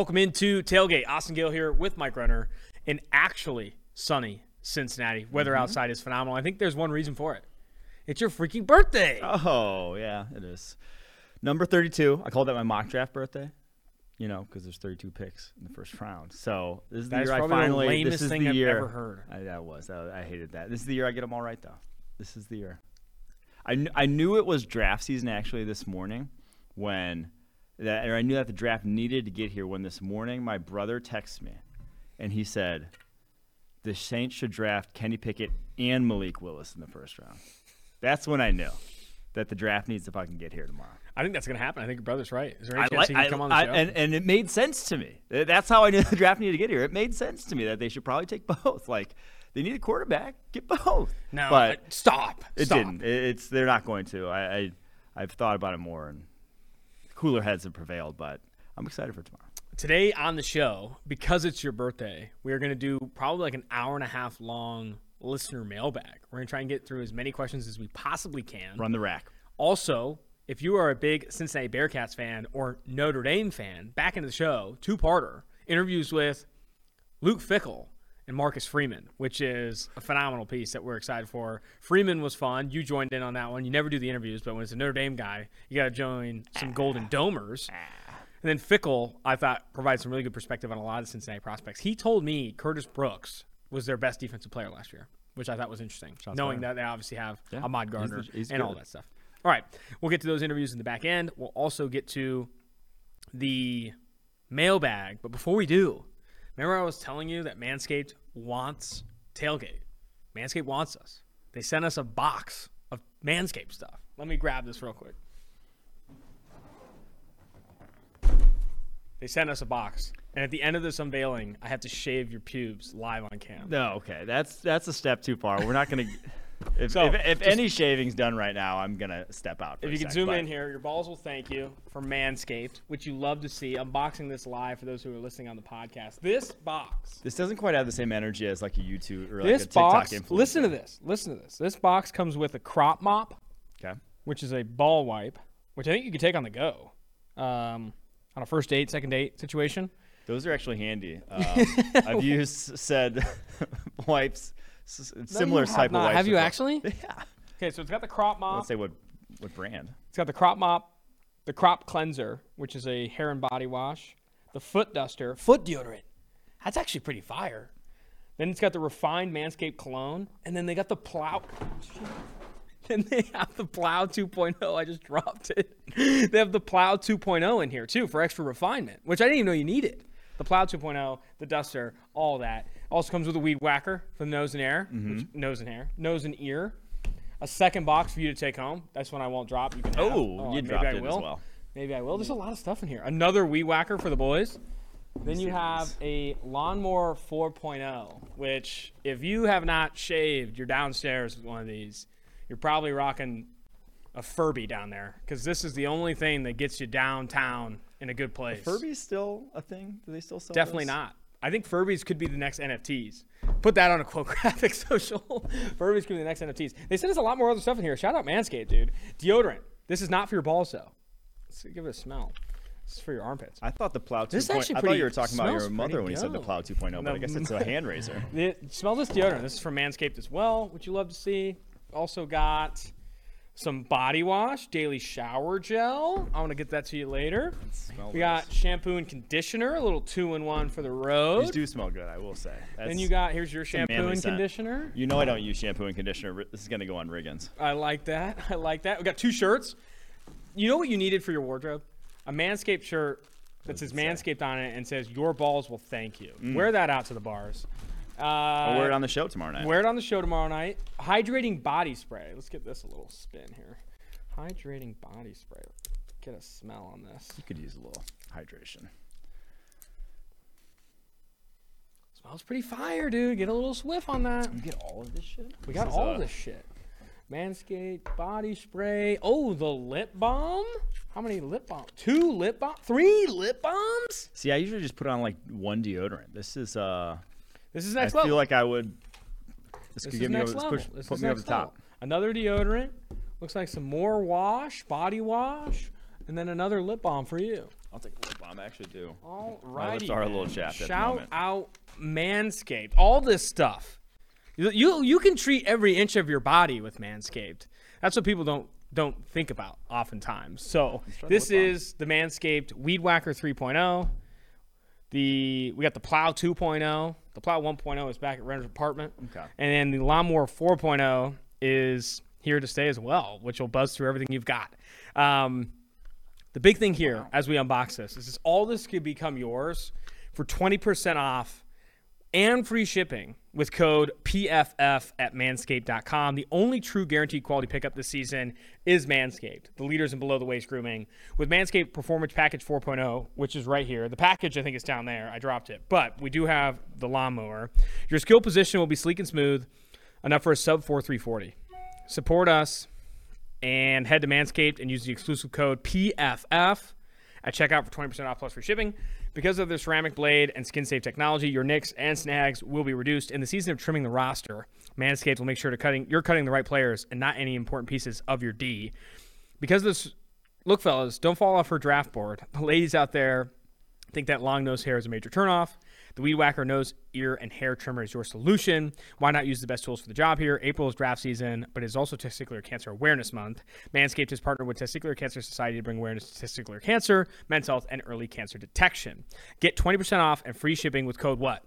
Welcome into Tailgate. Austin Gayle here with Mike Renner in actually sunny Cincinnati. Weather Mm-hmm. outside is phenomenal. I think there's one reason for it. It's your freaking birthday. Oh yeah, it is. Number thirty-two. I called that my mock draft birthday. You know, because there's 32 picks in the first round. So this is the That is year I finally. lamest this is thing the I've year. ever heard. I, that was. That, I hated that. This is the year I get them all right, though. This is the year. I, kn- I knew it was draft season actually this morning when that or I knew that the draft needed to get here when this morning my brother texted me and he said the Saints should draft Kenny Pickett and Malik Willis in the first round. That's when I knew that the draft needs to fucking get here tomorrow. I think that's going to happen. I think your brother's right. Is there any I chance like, he can I- come on the I- show? and, and it made sense to me. That's how I knew the draft needed to get here. It made sense to me that they should probably take both. Like they need a quarterback, get both. no, but stop. it Stop. didn't. It- It's they're not going to. I, I I've thought about it more, and cooler heads have prevailed. But I'm excited for tomorrow. Today on the show, because it's your birthday, we are going to do probably like an hour and a half long listener mailbag. We're going to try and get through as many questions as we possibly can. Run the rack. Also, if you are a big Cincinnati Bearcats fan or Notre Dame fan, back into the show, two parter interviews with Luke Fickell and Marcus Freeman, which is a phenomenal piece that we're excited for. Freeman was fun. You joined in on that one. You never do the interviews, but when it's a Notre Dame guy, you got to join some Golden ah. Domers. Ah. And then Fickell, I thought, provides some really good perspective on a lot of Cincinnati prospects. He told me Curtis Brooks was their best defensive player last year, which I thought was interesting, knowing that they obviously have Yeah, Ahmad he's Gardner the- he's and all that stuff. All right, we'll get to those interviews in the back end. We'll also get to the mailbag. But before we do, remember I was telling you that Manscaped wants tailgate. Manscaped wants us. They sent us a box of Manscaped stuff. Let me grab this real quick. They sent us a box, and at the end of this unveiling, I have to shave your pubes live on cam. No, okay, that's that's a step too far. We're not gonna. If, So, if, if just- any shaving's done right now, I'm gonna step out. For If you can zoom but- in here, your balls will thank you for Manscaped, which you love to see. Unboxing this live for those who are listening on the podcast. This box, This doesn't quite have the same energy as like a YouTube or like this a TikTok box. influencer. Listen to this. Listen to this. This box comes with a crop mop, Okay. which is a ball wipe, which I think you could take on the go, um, on a first date, second date situation. Those are actually handy. Um, I've used said wipes, similar you have type of not. wipes. Have you before. actually? Yeah. Okay, so it's got the crop mop. Let's say what what brand? It's got the crop mop, the crop cleanser, which is a hair and body wash, the foot duster, foot deodorant. That's actually pretty fire. Then it's got the refined Manscaped cologne, and then they got the plow. Then they have the plow 2.0. I just dropped it. They have the plow 2.0 in here too for extra refinement, which I didn't even know you needed. The plow 2.0, the duster, all that. Also comes with a weed whacker for the nose and air, which, mm-hmm. nose and hair, nose and ear. A second box for you to take home. That's one I won't drop. You can have. Oh, oh, you maybe dropped I it as will. well. Maybe I will. There's a lot of stuff in here. Another weed whacker for the boys. Then you have a lawnmower 4.0, which if you have not shaved, you're downstairs with one of these. You're probably rocking a Furby down there because this is the only thing that gets you downtown in a good place. Furby's still a thing? Do they still sell? Definitely those? not. I think Furbies could be the next NFTs. Put that on a quote graphic social. Furbies could be the next NFTs. They sent us a lot more other stuff in here. Shout out Manscaped, dude. Deodorant. This is not for your balls though. Let's give it a smell. This is for your armpits. I thought the plow 2.0. This is actually I thought you were talking about your mother when you said the plow 2.0, but No, I guess it's a hand razor. Smell this deodorant. This is from Manscaped as well, which you love to see. Also got some body wash, daily shower gel. I want to get that to you later. Smell We got shampoo and conditioner, a little two-in-one for the road. These do smell good, I will say. Then you got here's your shampoo and scent. conditioner. You know I don't use shampoo and conditioner. This is gonna go on Riggins. I like that. I like that. We got two shirts. You know what you needed for your wardrobe? A Manscaped shirt that says? Manscaped on it and says "Your balls will thank you." Mm. Wear that out to the bars. Uh, I'll wear it on the show tomorrow night. Wear it on the show tomorrow night. Hydrating body spray. Let's get this a little spin here. Hydrating body spray. Get a smell on this. You could use a little hydration. Smells pretty fire, dude. Get a little swift on that. You get all of this shit? We got all a- this shit. Manscaped body spray. Oh, the lip balm. How many lip balm? Two lip balm. Three lip balms. See, I usually just put on like one deodorant. This is uh This is next level. I feel like I would this, this could give me over, level. push, This put me over the top. level. Another deodorant. Looks like some more wash, body wash, and then another lip balm for you. I'll take a lip balm. I actually do. All right. lips are a little chapped at the Shout out Manscaped. All this stuff. You, you you can treat every inch of your body with Manscaped. That's what people don't don't think about oftentimes. So this is the Manscaped Weed Whacker 3.0. The we got the Plow 2.0. The Plow 1.0 is back at Renner's apartment. Okay. And then the Lawnmower 4.0 is here to stay as well, which will buzz through everything you've got. Um, the big thing here, as we unbox this, is this, all this could become yours for 20% off and free shipping with code PFF at manscaped.com. The only true guaranteed quality pickup this season is Manscaped, the leaders in below the waist grooming. With Manscaped Performance Package 4.0, which is right here, the package I think is down there. I dropped it. But we do have the lawnmower. Your skill position will be sleek and smooth, enough for a sub 4 340. Support us and head to Manscaped and use the exclusive code PFF at checkout for 20% off plus free shipping. Because of their ceramic blade and skin safe technology, your nicks and snags will be reduced. In the season of trimming the roster, Manscaped will make sure to cutting you're cutting the right players and not any important pieces of your D. Because this look, fellas, don't fall off her draft board. The ladies out there think that long nose hair is a major turnoff. The Weed Whacker nose, ear, and hair trimmer is your solution. Why not use the best tools for the job here? April is draft season, but it is also Testicular Cancer Awareness Month. Manscaped has partnered with Testicular Cancer Society to bring awareness to testicular cancer, men's health, and early cancer detection. Get 20% off and free shipping with code what?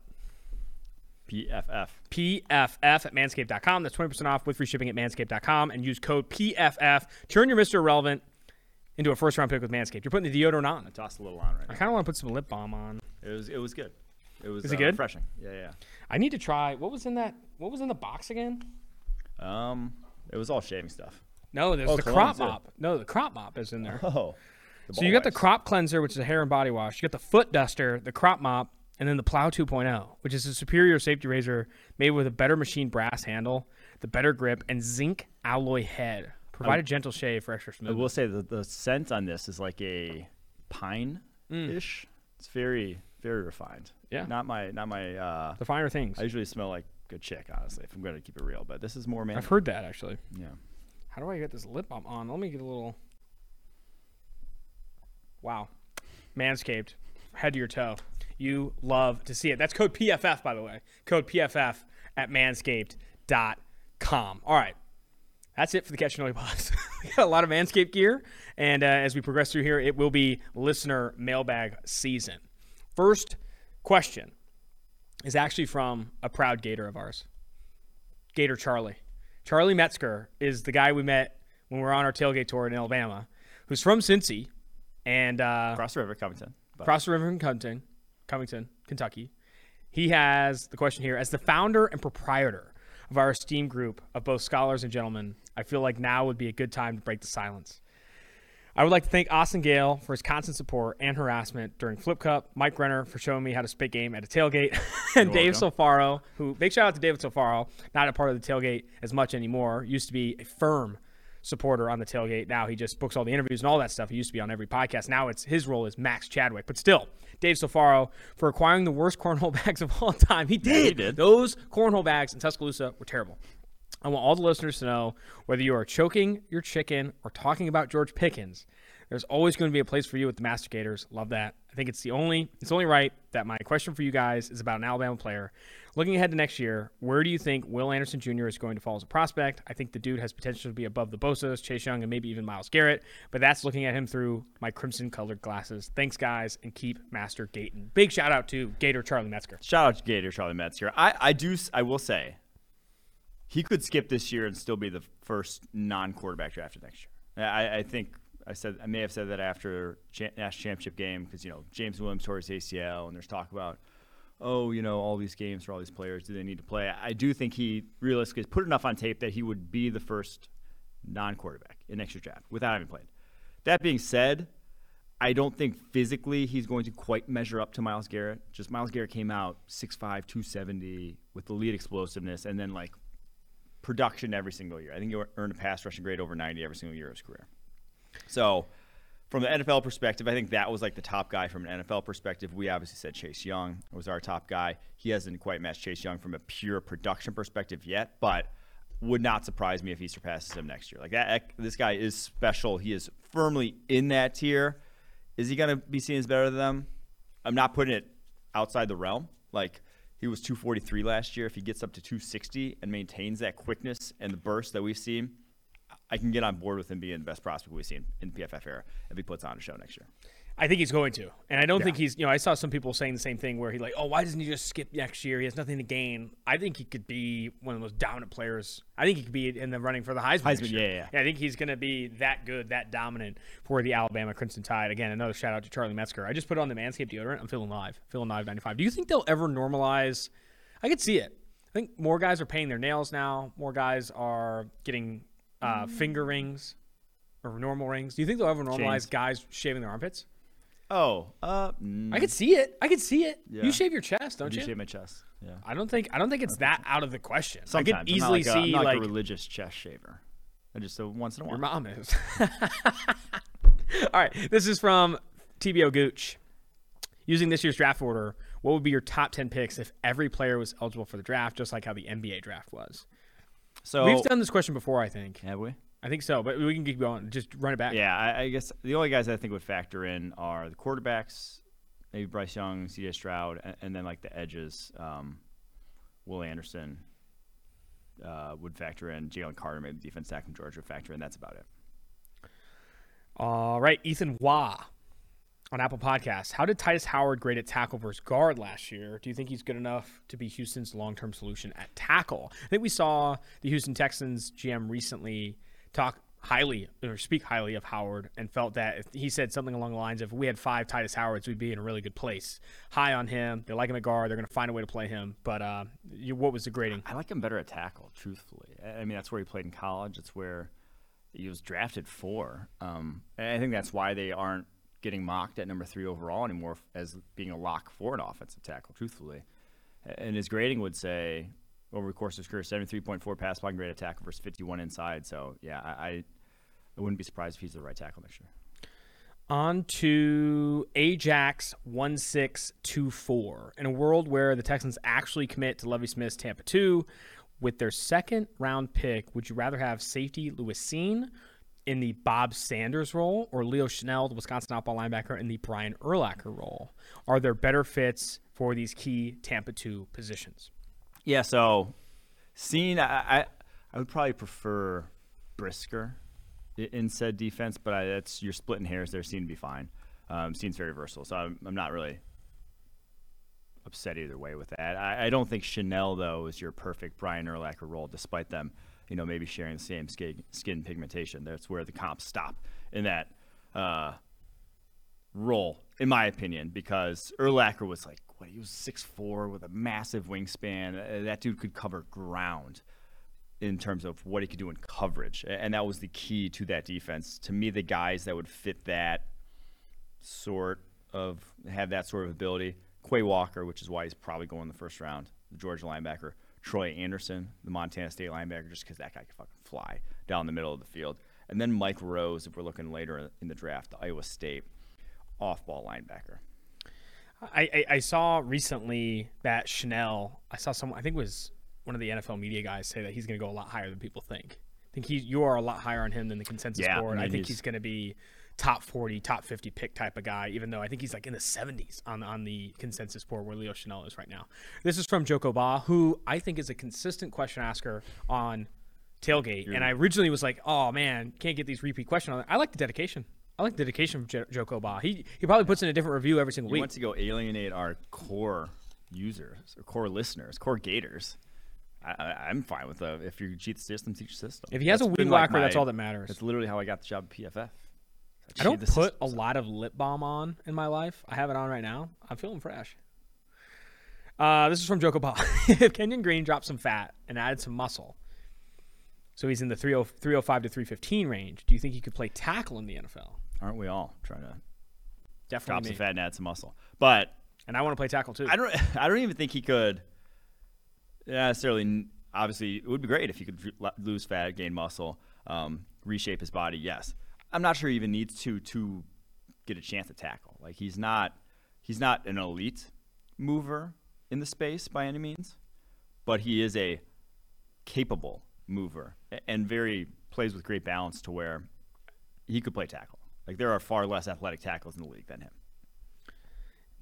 PFF. PFF at manscaped.com. That's 20% off with free shipping at manscaped.com and use code PFF. Turn your Mr. Irrelevant into a first round pick with Manscaped. You're putting the deodorant on. I tossed a little on right I now. kind of want to put some lip balm on. It was it was good. It was Is it uh, good? refreshing. Yeah, yeah. I need to try. What was in that? What was in the box again? Um, it was all shaving stuff. No, there's Oh, the crop mop. No, the crop mop is in there. Oh. so you got the crop cleanser, which is a hair and body wash. You got the foot duster, the crop mop, and then the Plow 2.0, which is a superior safety razor made with a better machine brass handle, the better grip, and zinc alloy head. Provide a gentle shave for extra I smooth. will say that the scent on this is like a pine ish. It's very very refined. Yeah. Not my not my. uh The finer things. I usually smell like a chick, honestly, if I'm going to keep it real. But this is more man. I've heard that actually. Yeah. How do I get this lip balm on? Let me get a little. Wow. Manscaped, head to your toe. You love to see it. That's code PFF, by the way. Code PFF at manscaped.com. All right. That's it for the Catch and Noise Box. we got a lot of Manscaped gear. And uh, as we progress through here, it will be listener mailbag season. First question is actually from a proud Gator of ours. Gator Charlie. Charlie Metzger is the guy we met when we were on our tailgate tour in Alabama, who's from Cincy and uh, Across the river, Covington. But across the river from Covington, Covington, Kentucky. He has the question here as the founder and proprietor of our esteemed group of both scholars and gentlemen. I feel like now would be a good time to break the silence. I would like to thank Austin Gayle for his constant support and harassment during Flip Cup, Mike Renner for showing me how to spit game at a tailgate, and Dave Sofaro, who big shout out to David Sofaro, not a part of the tailgate as much anymore. Used to be a firm supporter on the tailgate. Now he just books all the interviews and all that stuff. He used to be on every podcast. Now it's his role is Max Chadwick, but still, Dave Sofaro for acquiring the worst cornhole bags of all time. He did. he did. Those cornhole bags in Tuscaloosa were terrible. I want all the listeners to know whether you are choking your chicken or talking about George Pickens, there's always going to be a place for you with the Mastigators. Love that. I think it's the only it's only right that my question for you guys is about an Alabama player. Looking ahead to next year, where do you think Will Anderson Jr. is going to fall as a prospect? I think the dude has potential to be above the Bosa's, Chase Young, and maybe even Myles Garrett, but that's looking at him through my crimson colored glasses. Thanks, guys, and keep Master Gaten. Big shout out to Gator Charlie Metzger. Shout out to Gator Charlie Metzger. I, I do I will say he could skip this year and still be the first non-quarterback drafted next year. I, I think I said I may have said that after cha- national championship game because you know James Williams tore his ACL and there's talk about oh you know all these games for all these players do they need to play? I do think he realistically put enough on tape that he would be the first non-quarterback in next year's draft without having played. That being said, I don't think physically he's going to quite measure up to Myles Garrett. Just Myles Garrett came out 6'5, 270 with the elite explosiveness and then like production every single year. I think he earned a pass rushing grade over 90 every single year of his career. So, from the NFL perspective, I think that was like the top guy from an NFL perspective. We obviously said Chase Young was our top guy. He hasn't quite matched Chase Young from a pure production perspective yet, but would not surprise me if he surpasses him next year. Like that, this guy is special. He is firmly in that tier. Is he going to be seen as better than them? I'm not putting it outside the realm. Like he was 243 last year. If he gets up to 260 and maintains that quickness and the burst that we've seen, I can get on board with him being the best prospect we've seen in the PFF era if he puts on a show next year. I think he's going to, and I don't Yeah. think he's. You know, I saw some people saying the same thing where he like, oh, why doesn't he just skip next year? He has nothing to gain. I think he could be one of the most dominant players. I think he could be in the running for the Heisman. Heisman, year. yeah, yeah. I think he's going to be that good, that dominant for the Alabama Crimson Tide. Again, another shout out to Charlie Metzger. I just put on the Manscaped deodorant. I'm feeling live, feeling live 95. Do you think they'll ever normalize? I could see it. I think more guys are painting their nails now. More guys are getting uh, finger rings or normal rings. Do you think they'll ever normalize guys shaving their armpits? Oh, uh, mm, I could see it. I could see it. Yeah. You shave your chest, don't do you? shave my chest. Yeah. I don't think I don't think it's that out of the question. Sometimes I could easily like a- I'm see not like, like a religious chest shaver. I just uh, once in a while. your mom is. All right, this is from TBO Gooch. Using this year's draft order, what would be your top 10 picks if every player was eligible for the draft, just like how the NBA draft was? so We've done this question before, I think. have we? I think so, but we can keep going. Just run it back. Yeah, I, I guess the only guys I think would factor in are the quarterbacks, maybe Bryce Young, C.J. Stroud, and, and then like the edges, um, Will Anderson uh, would factor in. Jalen Carter, maybe the defense tackle from Georgia would factor in. That's about it. All right, Ethan Wah on Apple Podcasts. How did Tytus Howard grade at tackle versus guard last year? Do you think he's good enough to be Houston's long-term solution at tackle? I think we saw the Houston Texans GM recently talk highly or speak highly of Howard and felt that if he said something along the lines of if we had five Tytus Howards, we'd be in a really good place. High on him. They like him at guard. They're going to find a way to play him. But uh, you, what was the grading? I like him better at tackle, truthfully. I mean, that's where he played in college. It's where he was drafted for. Um, I think that's why they aren't getting mocked at number three overall anymore as being a lock for an offensive tackle, truthfully. And his grading would say over the course of his career, 73.4 pass blocking grade attack versus 51 inside. So, yeah, I, I, wouldn't be surprised if he's the right tackle next year. On to Ajax 1624. In a world where the Texans actually commit to Lovie Smith's Tampa 2 with their second round pick, would you rather have safety Lewis Cine in the Bob Sanders role or Leo Chenal, the Wisconsin off-ball linebacker, in the Brian Urlacher role? Are there better fits for these key Tampa 2 positions? Yeah, so Cine, I, I, I would probably prefer Brisker in said defense, but I, that's you're splitting hairs there. Seem to be fine. Um, seems very versatile, so I'm, I'm not really upset either way with that. I, I don't think Chenal though is your perfect Brian Urlacher role, despite them, you know, maybe sharing the same skin, skin pigmentation. That's where the comps stop in that uh, role, in my opinion, because Urlacher was like what he was six four with a massive wingspan. Uh, that dude could cover ground in terms of what he could do in coverage, and that was the key to that defense. To me, the guys that would fit that sort of have that sort of ability. Quay Walker, which is why he's probably going in the first round, the Georgia linebacker. Troy Anderson, the Montana State linebacker, just because that guy can fucking fly down the middle of the field. And then Mike Rose, if we're looking later in the draft, the Iowa State off-ball linebacker. I, I, I saw recently that Chenal. I saw someone. I think it was one of the NFL media guys say that he's going to go a lot higher than people think. I think he you are a lot higher on him than the consensus Yeah, board. I I, think he's- he's going to be top forty, top fifty pick type of guy. Even though I think he's like in the seventies on on the consensus board where Leo Chenal is right now. This is from Joko Ba, who I think is a consistent question asker on tailgate. And I originally was like, oh man, can't get these repeat questions. On I like the dedication. I like the dedication from Jo- Joko Ba. He he probably puts in a different review every single We week. wants to go alienate our core users, or core listeners, core Gators. I, I, I'm fine with that. If you cheat the system, teach the system. If he has a That's weed been like whacker, that's all that matters. That's literally how I got the job at PFF. I don't cheated the put a system. lot of lip balm on in my life. I have it on right now. I'm feeling fresh. Uh, this is from Joko Ball. if Kenyon Green dropped some fat and added some muscle, so he's in the 30 305 to 315 range, do you think he could play tackle in the NFL? Aren't we all trying to drop Definitely some me. fat and add some muscle? But And I want to play tackle too. I don't. I don't even think he could necessarily. Obviously, it would be great if he could lose fat, gain muscle, um, reshape his body. Yes, I'm not sure he even needs to to get a chance to tackle. Like he's not. He's not an elite mover in the space by any means, but he is a capable mover and very plays with great balance to where he could play tackle. Like there are far less athletic tackles in the league than him.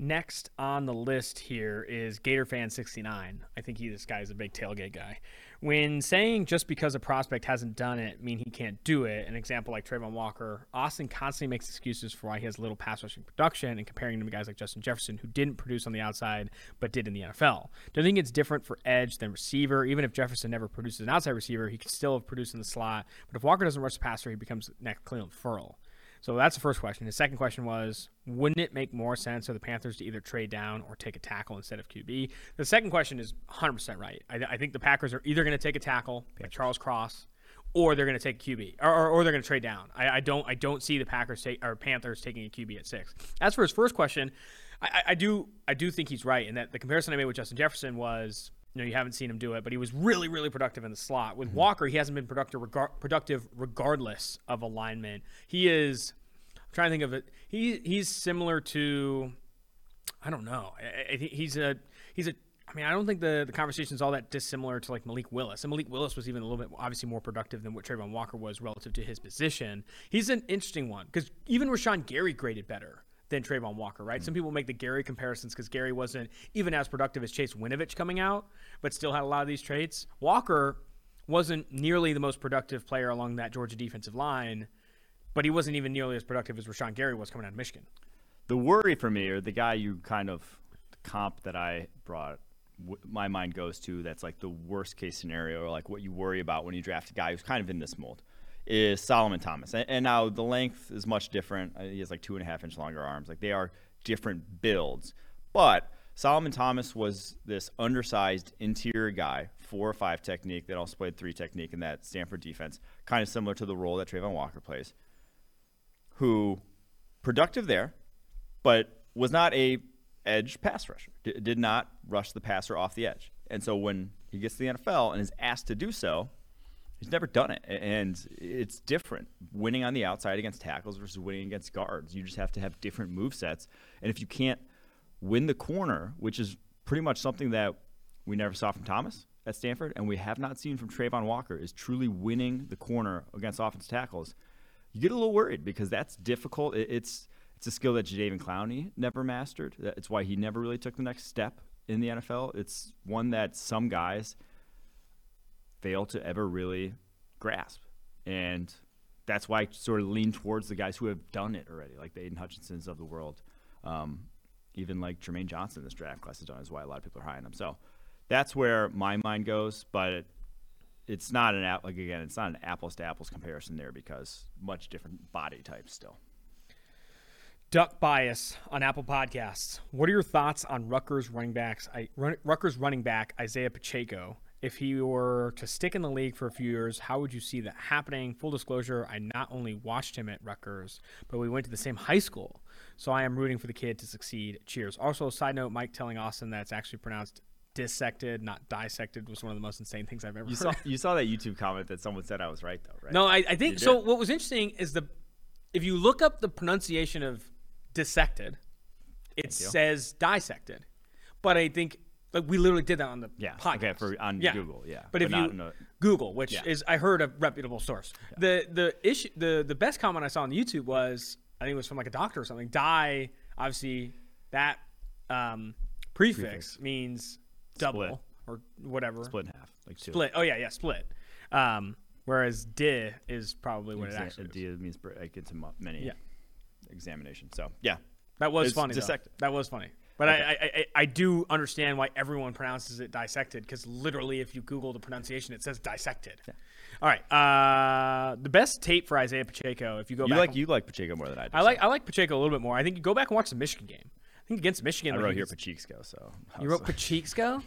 Next on the list here is Gator Fan 69. I think he this guy is a big tailgate guy. When saying just because a prospect hasn't done it mean he can't do it, an example like Travon Walker, Austin constantly makes excuses for why he has little pass rushing production and comparing him to guys like Justin Jefferson who didn't produce on the outside but did in the NFL. Do you think it's different for edge than receiver? Even if Jefferson never produces an outside receiver, he can still have produced in the slot. But if Walker doesn't rush the passer, he becomes next Clelin Ferrell. So that's the first question. The second question was, wouldn't it make more sense for the Panthers to either trade down or take a tackle instead of QB? The second question is 100% right. I, I think the Packers are either going to take a tackle, like Charles Cross, or they're going to take a QB, or, or, or they're going to trade down. I, I, don't I don't see the Packers take, or Panthers taking a QB at six. As for his first question, I, I do I do think he's right in that the comparison I made with Justin Jefferson was you know you haven't seen him do it, but he was really really productive in the slot. With mm-hmm. Walker, he hasn't been productive regar- productive regardless of alignment. He is I'm trying to think of it. He he's similar to I don't know. I, I, he's a he's a I mean, I don't think the, the conversation is all that dissimilar to like Malik Willis. And Malik Willis was even a little bit obviously more productive than what Travon Walker was relative to his position. He's an interesting one because even Rashan Gary graded better than Travon Walker, right? Mm-hmm. Some people make the Gary comparisons because Gary wasn't even as productive as Chase Winovich coming out, but still had a lot of these traits. Walker wasn't nearly the most productive player along that Georgia defensive line, but he wasn't even nearly as productive as Rashan Gary was coming out of Michigan. The worry for me, or the guy you kind of comp that I brought, w- my mind goes to that's like the worst case scenario, or like what you worry about when you draft a guy who's kind of in this mold is Solomon Thomas. And, and, now the length is much different. Uh, he has like two and a half inch longer arms. Like they are different builds. But Solomon Thomas was this undersized interior guy, four or five technique that also played three technique in that Stanford defense, kind of similar to the role that Travon Walker plays, who productive there, but was not a edge pass rusher. D- did not rush the passer off the edge. And so when he gets to the NFL and is asked to do so, He's never done it, and it's different. Winning on the outside against tackles versus winning against guards. You just have to have different move sets, and if you can't win the corner, which is pretty much something that we never saw from Thomas at Stanford, and we have not seen from Travon Walker, is truly winning the corner against offensive tackles. You get a little worried because that's difficult. It's it's a skill that Jadeveon Clowney never mastered. It's why he never really took the next step in the NFL. It's one that some guys fail to ever really grasp. And that's why I sort of lean towards the guys who have done it already, like the Aidan Hutchinsons of the world. Um, even like Jermaine Johnson, this draft class has done, is why a lot of people are high on him. So that's where my mind goes, but it, it's not an like again, it's not an apples to apples comparison there because much different body types still. Duck bias on Apple Podcasts. What are your thoughts on Rutgers running backs? I, Rutgers running back Isaiah Pacheco if he were to stick in the league for a few years, how would you see that happening? Full disclosure, I not only watched him at Rutgers, but we went to the same high school. So I am rooting for the kid to succeed. Cheers. Also, side note, Mike telling Austin that it's actually pronounced dissected, not dissected, was one of the most insane things I've ever you heard. Saw, you saw that YouTube comment that someone said I was right, though, right? No, I, I think so. What was interesting is the if you look up the pronunciation of dissected, it says dissected. But I think like we literally did that on the yeah, podcast. Okay, for on yeah. Google, yeah. But, but if you a, Google, which yeah. is I heard a reputable source, yeah. the the issue the the best comment I saw on YouTube was I think it was from like a doctor or something. Die, obviously that um, prefix, prefix, means double split. or whatever. Split in half, like two. Split. Oh yeah, yeah, split. Um, whereas di is probably what Exa- it actually di means like it's many yeah. examination. So yeah, that was it's funny. That was funny. But okay. I, I, I do understand why everyone pronounces it dissected because literally, if you Google the pronunciation, it says dissected. Yeah. All right. Uh, the best tape for Isaiah Pacheco, if you go you back, like you like Pacheco more than I do. I like I like Pacheco a little bit more. I think you go back and watch the Michigan game. I think against Michigan, I wrote here Pacheco. So you wrote Pacheco.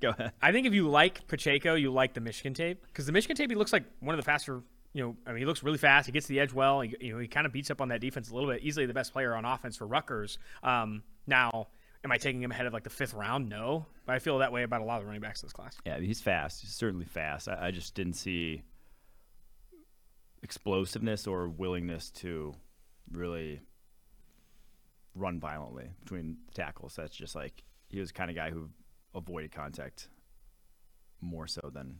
go ahead. I think if you like Pacheco, you like the Michigan tape because the Michigan tape he looks like one of the faster you know, I mean, he looks really fast. He gets to the edge well. He, you know, he kind of beats up on that defense a little bit. Easily the best player on offense for Rutgers. Um, now, Am I taking him ahead of like the fifth round? No, but I feel that way about a lot of the running backs in this class. Yeah, he's fast. He's certainly fast. I, I just didn't see explosiveness or willingness to really run violently between tackles. That's just like he was the kind of guy who avoided contact more so than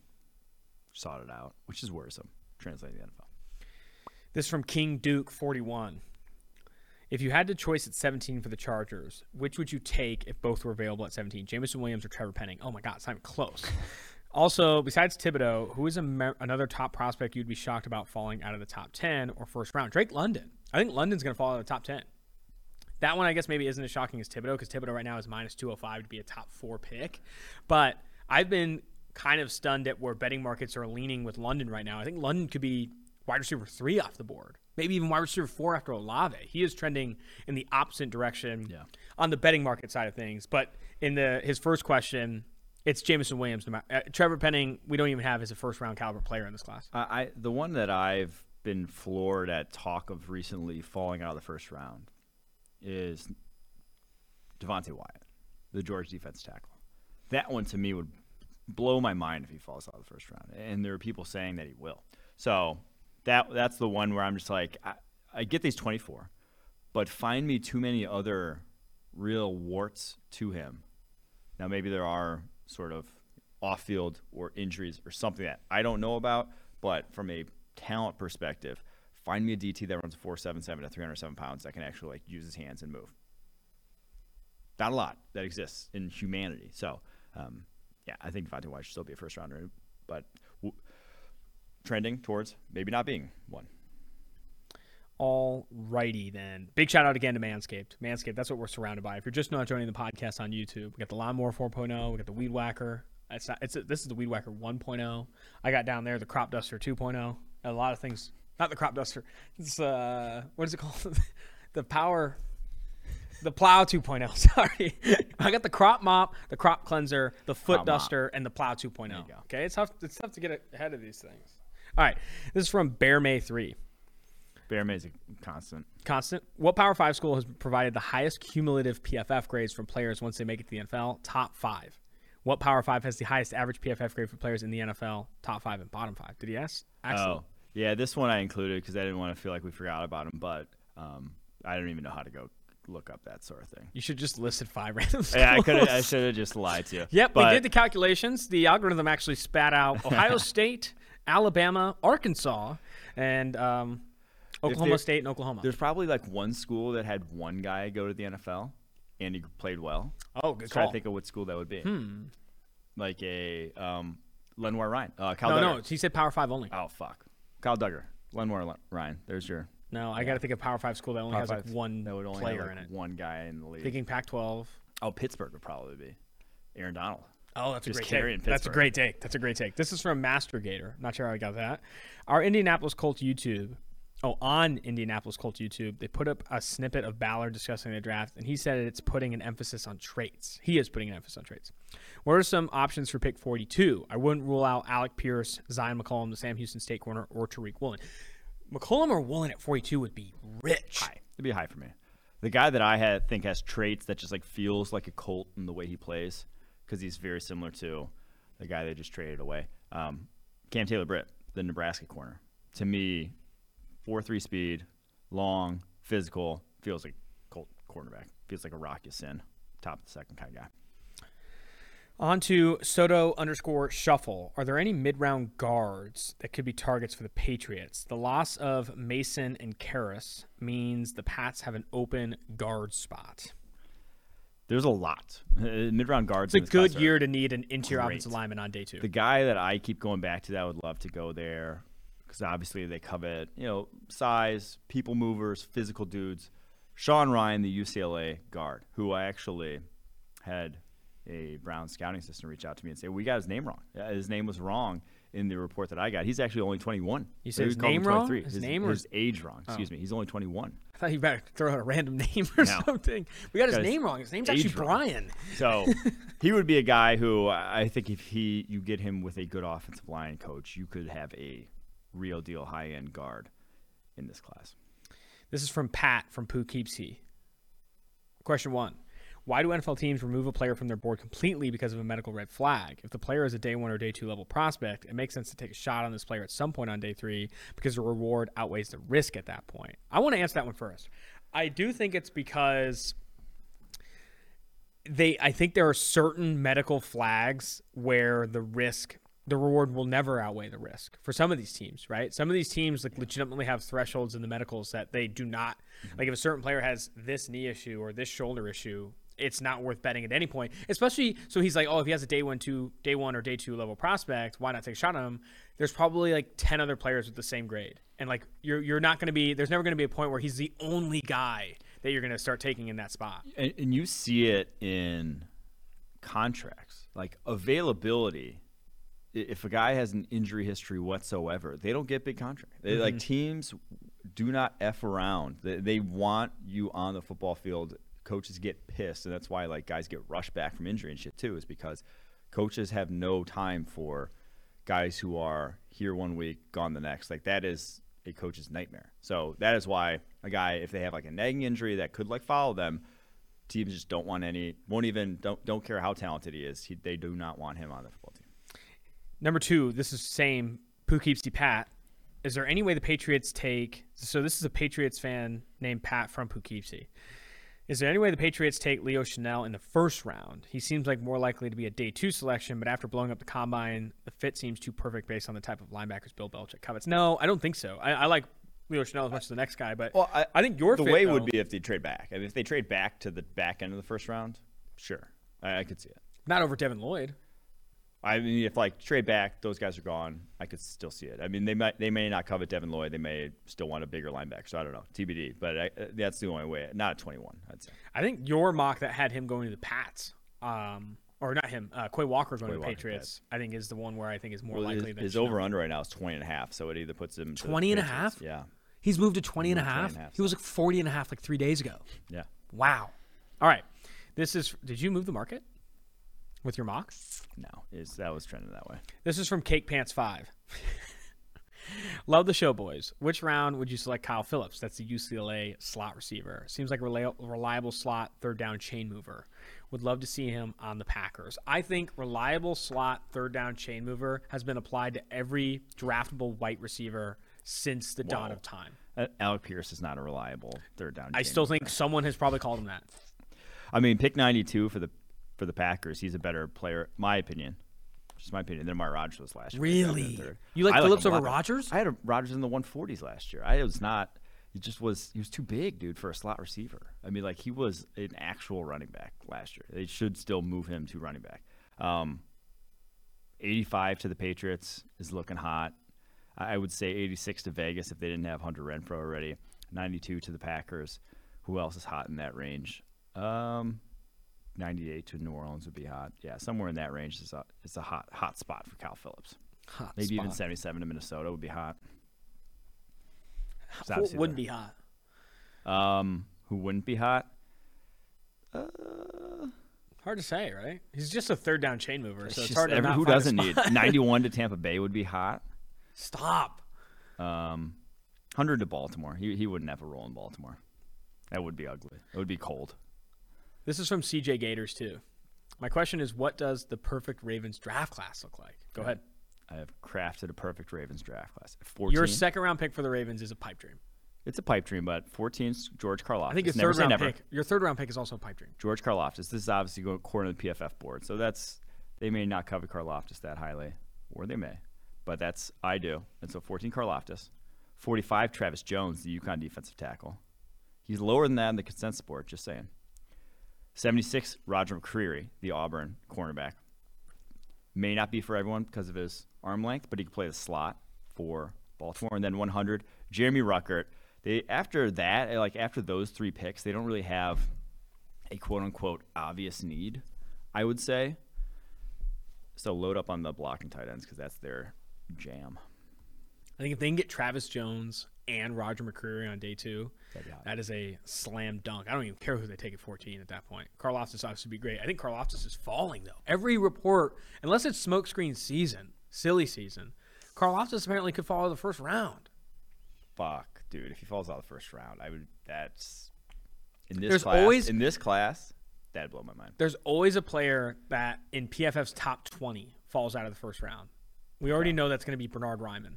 sought it out, which is worrisome translating the NFL. This from King Duke 41. If you had the choice at 17 for the Chargers, which would you take if both were available at 17? Jameson Williams or Trevor Penning? Oh my God, it's not even close. also, besides Thibodeaux, who is another top prospect you'd be shocked about falling out of the top 10 or first round? Drake London. I think London's going to fall out of the top 10. That one, I guess, maybe isn't as shocking as Thibodeaux because Thibodeaux right now is minus 205 to be a top four pick. But I've been kind of stunned at where betting markets are leaning with London right now. I think London could be wide receiver three off the board, maybe even wide receiver four after Olave. He is trending in the opposite direction Yeah. on the betting market side of things. But in the his first question, it's Jameson Williams. Uh, Trevor Penning, we don't even have as a first round caliber player in this class. I, I the one that I've been floored at talk of recently falling out of the first round is Devonte Wyatt, the George defense tackle. That one to me would blow my mind if he falls out of the first round, and there are people saying that he will. So that that's the one where I'm just like, I, I get these 24, but find me too many other real warts to him. Now maybe there are sort of off-field or injuries or something that I don't know about, but from a talent perspective, find me a DT that runs 477 to 307 pounds that can actually like use his hands and move. Not a lot that exists in humanity. So, um, yeah, I think Devonte Wyatt should still be a first rounder, but trending towards maybe not being one. All righty then. Big shout out again to Manscaped. Manscaped, that's what we're surrounded by. If you're just not joining the podcast on YouTube, we got the Lawnmower 4.0, we got the Weed Whacker. It's not, it's a, this is the Weed Whacker 1.0. I got down there the Crop Duster 2.0. A lot of things. Not the Crop Duster. It's uh, what is it called? the Power. The Plow 2.0. Sorry, I got the Crop Mop, the Crop Cleanser, the Foot Crop Mop. Duster, and the Plow 2.0. Okay, it's tough. It's tough to get ahead of these things. All right, this is from Bear May 3. Bear May is a constant. Constant. What Power Five school has provided the highest cumulative PFF grades from players once they make it to the NFL? Top five. What Power Five has the highest average PFF grade for players in the NFL? Top five and bottom five. Did he ask? Excellent. Oh, yeah, this one I included because I didn't want to feel like we forgot about him, but um, I don't even know how to go look up that sort of thing. You should just listed five random schools. Yeah, I could. I should have just lied to you. Yep, but we did the calculations. The algorithm actually spat out Ohio State, Alabama, Arkansas, and um, Oklahoma there- State and Oklahoma. There's probably like one school that had one guy go to the NFL, and he played well. Oh, good Try to think of what school that would be. Hmm. Like a um, Lenoir-Rhyne. Uh, no, Dugger. no, he said Power Five only. Oh fuck, Kyle Dugger. Lenoir Ryan. There's your No, I got to think of Power Five school that only Power has like five. one that would only player have, like, in it. One guy in the league. Thinking Pac-12. oh, Pittsburgh would probably be Aaron Donald. Oh, that's a great take. That's a great take. That's a great take. This is from Master Gator. Not sure how I got that. Our Indianapolis Colts YouTube. Oh, on Indianapolis Colts YouTube, they put up a snippet of Ballard discussing the draft, and he said it's putting an emphasis on traits. He is putting an emphasis on traits. What are some options for pick 42? I wouldn't rule out Alec Pierce, Zyon McCollum, the Sam Houston State corner, or Tariq Woolen. McCollum or Woolen at 42 would be rich. High. It'd be high for me. The guy that I had think has traits that just like feels like a Colt in the way he plays, because he's very similar to the guy they just traded away. Um, Cam Taylor Britt, the Nebraska corner. To me, four three speed, long, physical, feels like Colt cornerback. Feels like a Rock Sin, top of the second kind of guy. On to Soto underscore shuffle. Are there any mid round guards that could be targets for the Patriots? The loss of Mason and Karras means the Pats have an open guard spot. There's a lot. Mid round guards. It's a good year to need an interior great. offensive lineman on day two. The guy that I keep going back to that I would love to go there because obviously they covet, you know, size, people movers, physical dudes. Sean Rhyan, the UCLA guard, who I actually had a Brown scouting assistant reach out to me and say, We got his name wrong. Yeah, His name was wrong in the report that I got. He's actually only 21. You said his name wrong? His His, name or his his- age wrong. Oh. Excuse me. He's only 21. I thought you better throw out a random name or No. something. We got his Got his name wrong. His name's actually wrong. Brian. So he would be a guy who I think if he you get him with a good offensive line coach, you could have a real deal high end guard in this class. This is from Pat from Poughkeepsie. Question one. Why do NFL teams remove a player from their board completely because of a medical red flag? If the player is a day one or day two level prospect, it makes sense to take a shot on this player at some point on day three because the reward outweighs the risk at that point. I want to answer that one first. I do think it's because they I think there are certain medical flags where the risk the reward will never outweigh the risk for some of these teams, right? Some of these teams like legitimately have thresholds in the medicals that they do not mm-hmm. like. If a certain player has this knee issue or this shoulder issue, it's not worth betting at any point. Especially so he's like, oh, if he has a day one, two, day one or day two level prospect, why not take a shot on him? There's probably like ten other players with the same grade, and like you're you're not going to be. There's never going to be a point where he's the only guy that you're going to start taking in that spot. And, and you see it in contracts, like availability. If a guy has an injury history whatsoever, they don't get big contract. They, Like mm-hmm. teams do not f around. They, they want you on the football field. Coaches get pissed, and that's why like guys get rushed back from injury and shit too. Is because coaches have no time for guys who are here one week, gone the next. Like that is a coach's nightmare. So that is why a guy, if they have like a nagging injury that could like follow them, teams just don't want any, won't even, don't don't care how talented he is. He, they do not want him on the football team. Number two, this is same Poughkeepsie Pat. Is there any way the Patriots take? So this is a Patriots fan named Pat from Poughkeepsie. Is there any way the Patriots take Leo Chenal in the first round? He seems like more likely to be a day two selection, but after blowing up the combine, the fit seems too perfect based on the type of linebackers Bill Belichick covets. No, I don't think so. I, I like Leo Chenal as much as the next guy, but Well, I, I think your the fit, way though- would be if they trade back. I mean, if they trade back to the back end of the first round, sure, I, I could see it. not over Devin Lloyd. I mean, if like trade back, those guys are gone. I could still see it. I mean, they might they may not covet Devin Lloyd. They may still want a bigger linebacker. So I don't know, TBD. But I, that's the only way. Not at 21, I'd say. I think your mock that had him going to the Pats, um, or not him, uh, Quay Walker going Quay to the Walker, Patriots. I think is the one where I think is more Well, likely his, than his over under right now is 20 and a half. So it either puts him to 20 and a half? Yeah, He's moved to 20 and a Moved 20 and a half, He was like 40 and a half like three days ago. yeah. Wow. All right. This is, did you move the market with your mock? No, is that was trending that way. This is from Cake Pants 5. Love the show, boys. Which round would you select Kyle Phillips? That's the UCLA slot receiver. Seems like a reliable slot, third down chain mover. Would love to see him on the Packers. I think reliable slot, third down chain mover has been applied to every draftable white receiver since the dawn of time. Uh, Alec Pierce is not a reliable third down. I still mover. think someone has probably called him that. I mean, pick 92 for the for the Packers. He's a better player, my opinion. Just my opinion. Than Amari Rogers was last year. Really? You like I Phillips a over Rogers? I had a Rogers in the 140s last year. I was not. He just was. He was too big, dude, for a slot receiver. I mean, like he was an actual running back last year. They should still move him to running back. Um, 85 to the Patriots is looking hot. I I would say 86 to Vegas if they didn't have Hunter Renfrow already. 92 to the Packers. Who else is hot in that range? Um, 98 to New Orleans would be hot. Yeah, somewhere in that range is a is a hot hot spot for Cal Phillips. Hot Maybe even 77 to Minnesota would be hot. Who wouldn't be hot? Um, who wouldn't be hot? Uh, Hard to say, right? He's just a third down chain mover, so It's it's, hard to every- not who doesn't need 91 to Tampa Bay would be hot. Stop. Um, 100 to Baltimore. He he wouldn't have a role in Baltimore. That would be ugly. It would be cold. This is from CJ Gators too. My question is, what does the perfect Ravens draft class look like? Go ahead. I have crafted a perfect Ravens draft class. 14. Your second round pick for the Ravens is a pipe dream. it's a pipe dream, but 14's George Karlaftis. I think your never third round never. pick. Your third round pick is also a pipe dream. George Karlaftis. This is obviously going according to the PFF board, so that's they may not cover Karlaftis that highly, or they may, but that's I do. And so 14 Karlaftis, 45 Travis Jones, the UConn defensive tackle. He's lower than that in the consensus board. Just saying. 76 Roger McCreary, the Auburn cornerback. May not be for everyone because of his arm length, but he can play the slot for Baltimore. And then 100 Jeremy Ruckert. They after that, eh, like after those three picks, they don't really have a quote unquote obvious need, I would say. So load up on the blocking tight ends because that's their jam. I think if they can get Travis Jones and Roger McCreary on day two, That'd be hot. that is a slam dunk. I don't even care who they take at 14 at that point. Karlaftis obviously would be great. I think Karlaftis is falling though. Every report, unless it's smokescreen season, silly season, Karlaftis apparently could fall in the first round. Fuck, dude. If he falls out of the first round, I would. That's in this There's class. always- in this class, that'd blow my mind. There's always a player that in PFF's top 20 falls out of the first round. We already know that's going to be Bernhard Raimann.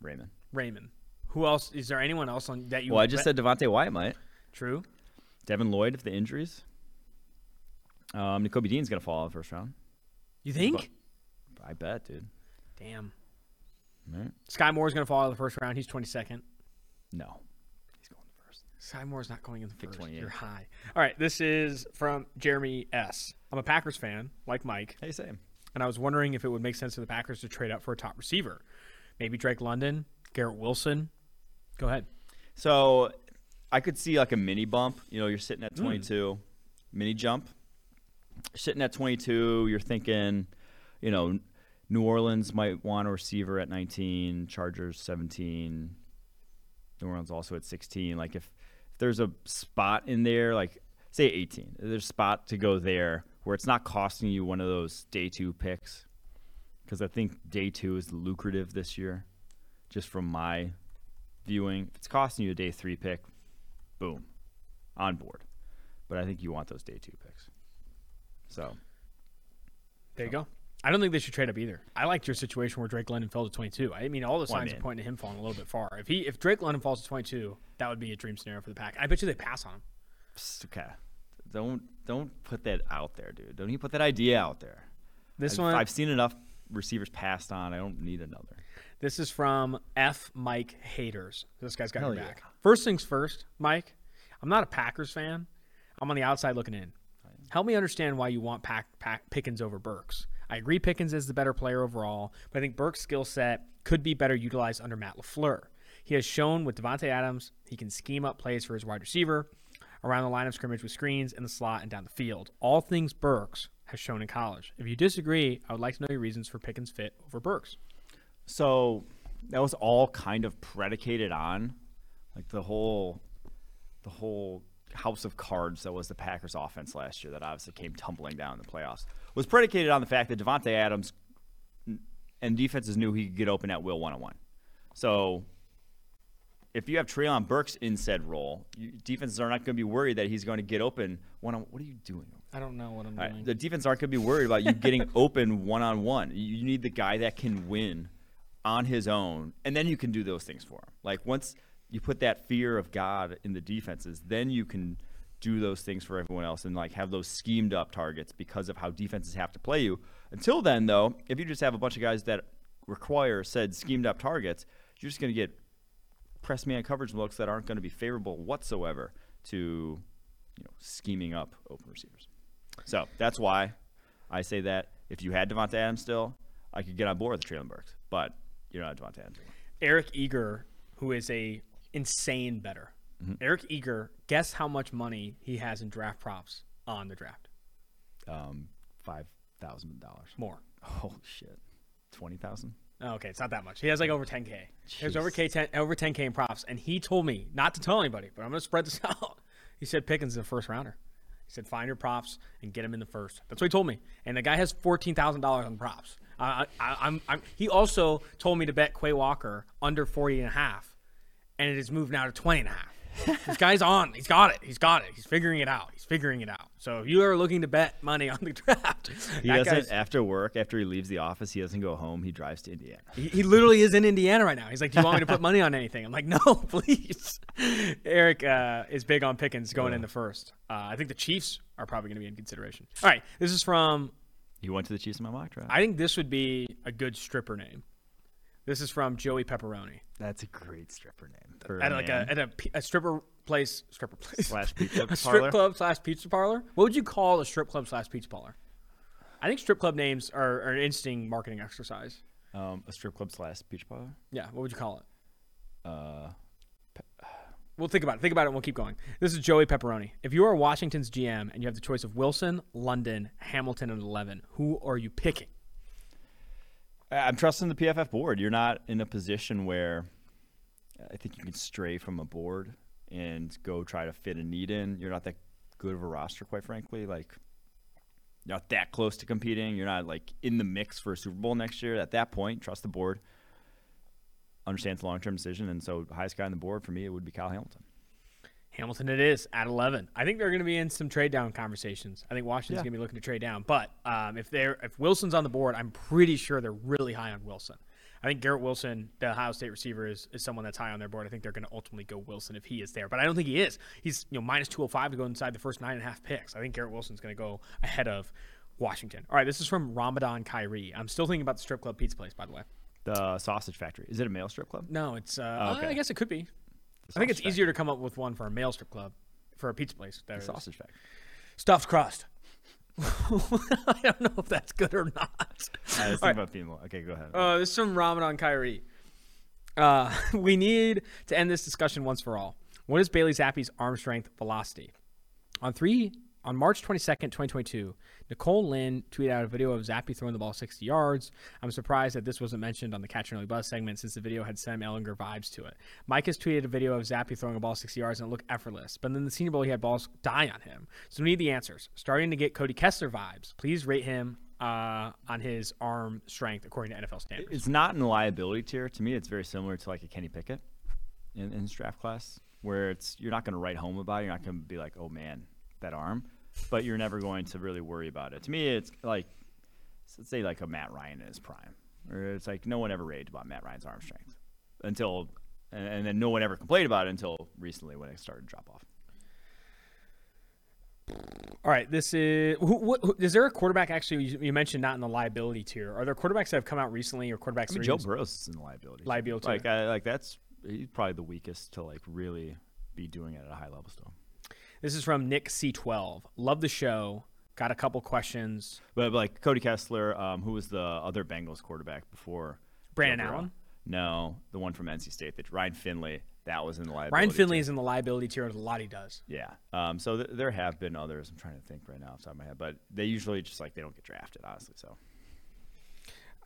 Raymond. Raymond. Who else? Is there anyone else on that you? Well, I just bet- said Devonte Wyatt might. true. Devin Lloyd if the injuries. Um, Nakobe Dean's gonna fall in the first round. You think? I bet, dude. Damn. Right? Skyy Moore is going to fall out of the first round. He's 22nd. No, he's going first. Skyy Moore's not going in the Pick first. 28. You're high. All right, this is from Jeremy S. I'm a Packers fan, like Mike, Hey, same. and I was wondering if it would make sense for the Packers to trade up for a top receiver. Maybe Drake London, Garrett Wilson. Go ahead. So I could see like a mini bump. You know, you're sitting Hmm. at 22, mini jump. Sitting at 22, you're thinking, you know, New Orleans might want a receiver at 19, Chargers 17, New Orleans also at 16. Like if, if there's a spot in there, like say 18, there's a spot to go there where it's not costing you one of those day two picks. Because I think day two is lucrative this year, just from my viewing. If it's costing you a day three pick, boom, on board. But I think you want those day two picks. So There you go. I don't think they should trade up either. I liked your situation where Drake London fell to 22. I mean, all the signs are pointing to him falling a little bit far. If he, if Drake London falls to 22, that would be a dream scenario for the pack. I bet you they pass on him. okay, don't don't put that out there, dude. Don't even put that idea out there. This I've, one, I've seen enough receivers passed on. I don't need another. This is from F. Mike Haters. This guy's got Hell your yeah. back. First things first, Mike. I'm not a Packers fan. I'm on the outside looking in. Help me understand why you want Pack, Pack Pickens over Burks. I agree Pickens is the better player overall, but I think Burks' skill set could be better utilized under Matt LaFleur. He has shown with Davante Adams he can scheme up plays for his wide receiver around the line of scrimmage with screens in the slot and down the field. All things Burks has shown in college. If you disagree, I would like to know your reasons for Pickens' fit over Burks. So that was all kind of predicated on like the whole the whole house of cards that was the Packers offense last year that obviously came tumbling down in the playoffs was predicated on the fact that Davante Adams mm, and defenses knew he could get open at will one on one. So if you have Treylon Burks in said role, you, defenses are not going to be worried that he's going to get open one on. What are you doing? I don't know what I'm All right, doing. the defense aren't going to be worried about you getting open one on one. You need the guy that can win on his own, and then you can do those things for him. Like once you put that fear of God in the defenses, then you can do those things for everyone else and like have those schemed up targets because of how defenses have to play you. Until then, though, if you just have a bunch of guys that require said schemed up targets, you're just going to get press man coverage looks that aren't going to be favorable whatsoever to you know scheming up open receivers. So that's why I say that if you had Davante Adams still, I could get on board with Treylon Burks, but you're not Davante Adams. Eric Eager, who is a insane better. Mm-hmm. Eric Eager, guess how much money he has in draft props on the draft? Um, five thousand dollars. More. Holy shit, twenty thousand. Oh, okay, it's not that much. He has like over 10k. He has over K 10 over 10k in props, and he told me not to tell anybody, but I'm gonna spread this out. He said Pickens is a first rounder. He said find your props and get them in the first. That's what he told me. And the guy has fourteen thousand dollars on props. I, I'm, he also told me to bet Quay Walker under 40 and a half, and it has moved now to 20 and a half. This guy's on. He's got it. He's got it. He's figuring it out. He's figuring it out. So if you are looking to bet money on the draft, He doesn't after work. After he leaves the office, he doesn't go home. He drives to Indiana. He, he literally is in Indiana right now. He's like, "Do you want me to put money on anything?" I'm like, "No, please." Eric uh, is big on Pickens going in the first. Uh, I think the Chiefs are probably going to be in consideration. All right, this is from. You went to the Chiefs in my mock draft. I think this would be a good stripper name. This is from Joey Pepperoni That's a great stripper name. For at like a at a, p- a stripper place, stripper place slash pizza a strip club slash pizza parlor. What would you call a strip club slash pizza parlor? I think strip club names are, are an interesting marketing exercise. Um, a strip club slash pizza parlor. Yeah, what would you call it? Uh, We'll think about it. Think about it and we'll keep going. This is Joey Pepperoni. If you are Washington's GM and you have the choice of Wilson, London, Hamilton, and 11, who are you picking? I'm trusting the PFF board. You're not in a position where I think you can stray from a board and go try to fit a need in. You're not that good of a roster, quite frankly. Like, you're not that close to competing. You're not like in the mix for a Super Bowl next year. At that point, trust the board. Understand it's a long term decision, and so highest guy on the board for me it would be Kyle Hamilton. Hamilton it is at 11. I think they're going to be in some trade down conversations. I think Washington's Yeah. going to be looking to trade down. But um, if they're if Wilson's on the board, I'm pretty sure they're really high on Wilson. I think Garrett Wilson, the Ohio State receiver, is, is someone that's high on their board. I think they're going to ultimately go Wilson if he is there. But I don't think he is. He's you know minus 205 to go inside the first nine and a half picks. I think Garrett Wilson's going to go ahead of Washington. All right, this is from Ramadan Kyrie. I'm still thinking about the strip club pizza place, by the way. The Sausage Factory. Is it a male strip club? No, it's. Uh, Oh, okay. I guess it could be. I think it's Sausage easier to come up with one for a male strip club, for a pizza place. That The Sausage Factory. Stuffed crust. I don't know if that's good or not. I was All thinking right. about female. Okay, go ahead. Uh, this is from Ramadan Kyrie. Uh, we need to end this discussion once for all. What is Bailey Zappe's arm strength velocity? On three on March 22nd, 2022, Nicole Lynn tweeted out a video of Zappe throwing the ball 60 yards. I'm surprised that this wasn't mentioned on the Catch and Early Buzz segment since the video had Sam Ehlinger vibes to it. Mike has tweeted a video of Zappe throwing a ball 60 yards and it looked effortless, but then the Senior Bowl he had balls die on him. So we need the answers. Starting to get Cody Kessler vibes. Please rate him uh, on his arm strength according to NFL standards. It's not in the liability tier. To me, it's very similar to like a Kenny Pickett in, in his draft class, where it's you're not going to write home about it. You're not going to be like, oh man, that arm, but you're never going to really worry about it. To me, it's like let's say like a Matt Ryan in his prime, or it's like no one ever raved about Matt Ryan's arm strength until, and, and then no one ever complained about it until recently when it started to drop off. All right, this is. Who, what, who, is there a quarterback actually? You, you mentioned not in the liability tier. Are there quarterbacks that have come out recently, or quarterbacks? I mean, Joe Burrows is in the liability. tier. Liability like. I, like that's he's probably the weakest to like really be doing it at a high level still. This is from Nick C12. Love the show. Got a couple questions. But, but, like Cody Kessler, um, who was the other Bengals quarterback before? Brandon? Allen? No, the one from NC State. That Ryan Finley. That was in the liability. Ryan Finley tier. is in the liability tier. A lot he does. Yeah. Um. So th- there have been others. I'm trying to think right now off the top of my head, but they usually just like they don't get drafted, honestly. So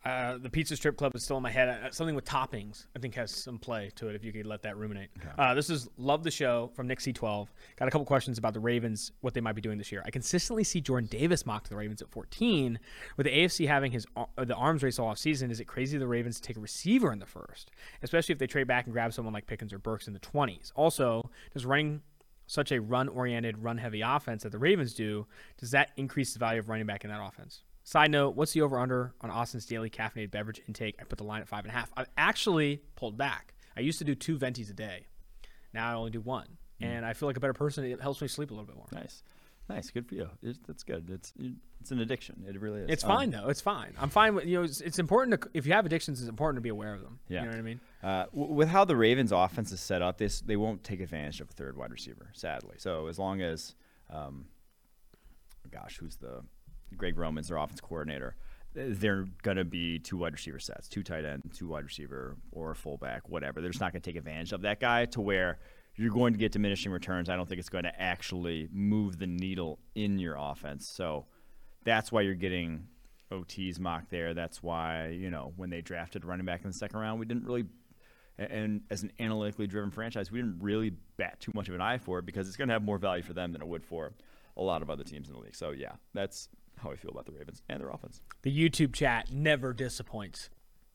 Uh, the pizza strip club is still in my head. Uh, something with toppings, I think, has some play to it. If you could let that ruminate. Uh, this is love the show from Nick C12. Got a couple questions about the Ravens, what they might be doing this year. I consistently see Jordan Davis mocked the Ravens at 14. With the AFC having his uh, the arms race all off season, is it crazy the Ravens take a receiver in the first, especially if they trade back and grab someone like Pickens or Burks in the 20s? Also, does running such a run-oriented, run-heavy offense that the Ravens do, does that increase the value of running back in that offense? Side note: What's the over/under on Austin's daily caffeinated beverage intake? I put the line at five and a half. I've actually pulled back. I used to do two ventis a day. Now I only do one, and I feel like a better person. It helps me sleep a little bit more. nice, nice, good for you. It's, that's good. It's it's an addiction. It really is. It's Um, fine though. It's fine. I'm fine with you know. It's, it's important to if you have addictions, it's important to be aware of them. Yeah. You know what I mean? Uh, w- with how the Ravens' offense is set up, this they won't take advantage of a third wide receiver, sadly. So as long as, um, gosh, who's the Greg Roman's their offense coordinator? They're going to be two wide receiver sets, two tight end, two wide receiver, or fullback, whatever. They're just not going to take advantage of that guy to where you're going to get diminishing returns. I don't think it's going to actually move the needle in your offense. So that's why you're getting OTs mocked there. That's why, you know, when they drafted running back in the second round, we didn't really, and as an analytically driven franchise, we didn't really bat too much of an eye for it because it's going to have more value for them than it would for a lot of other teams in the league. So, yeah, that's how I feel about the Ravens and their offense. The YouTube chat never disappoints.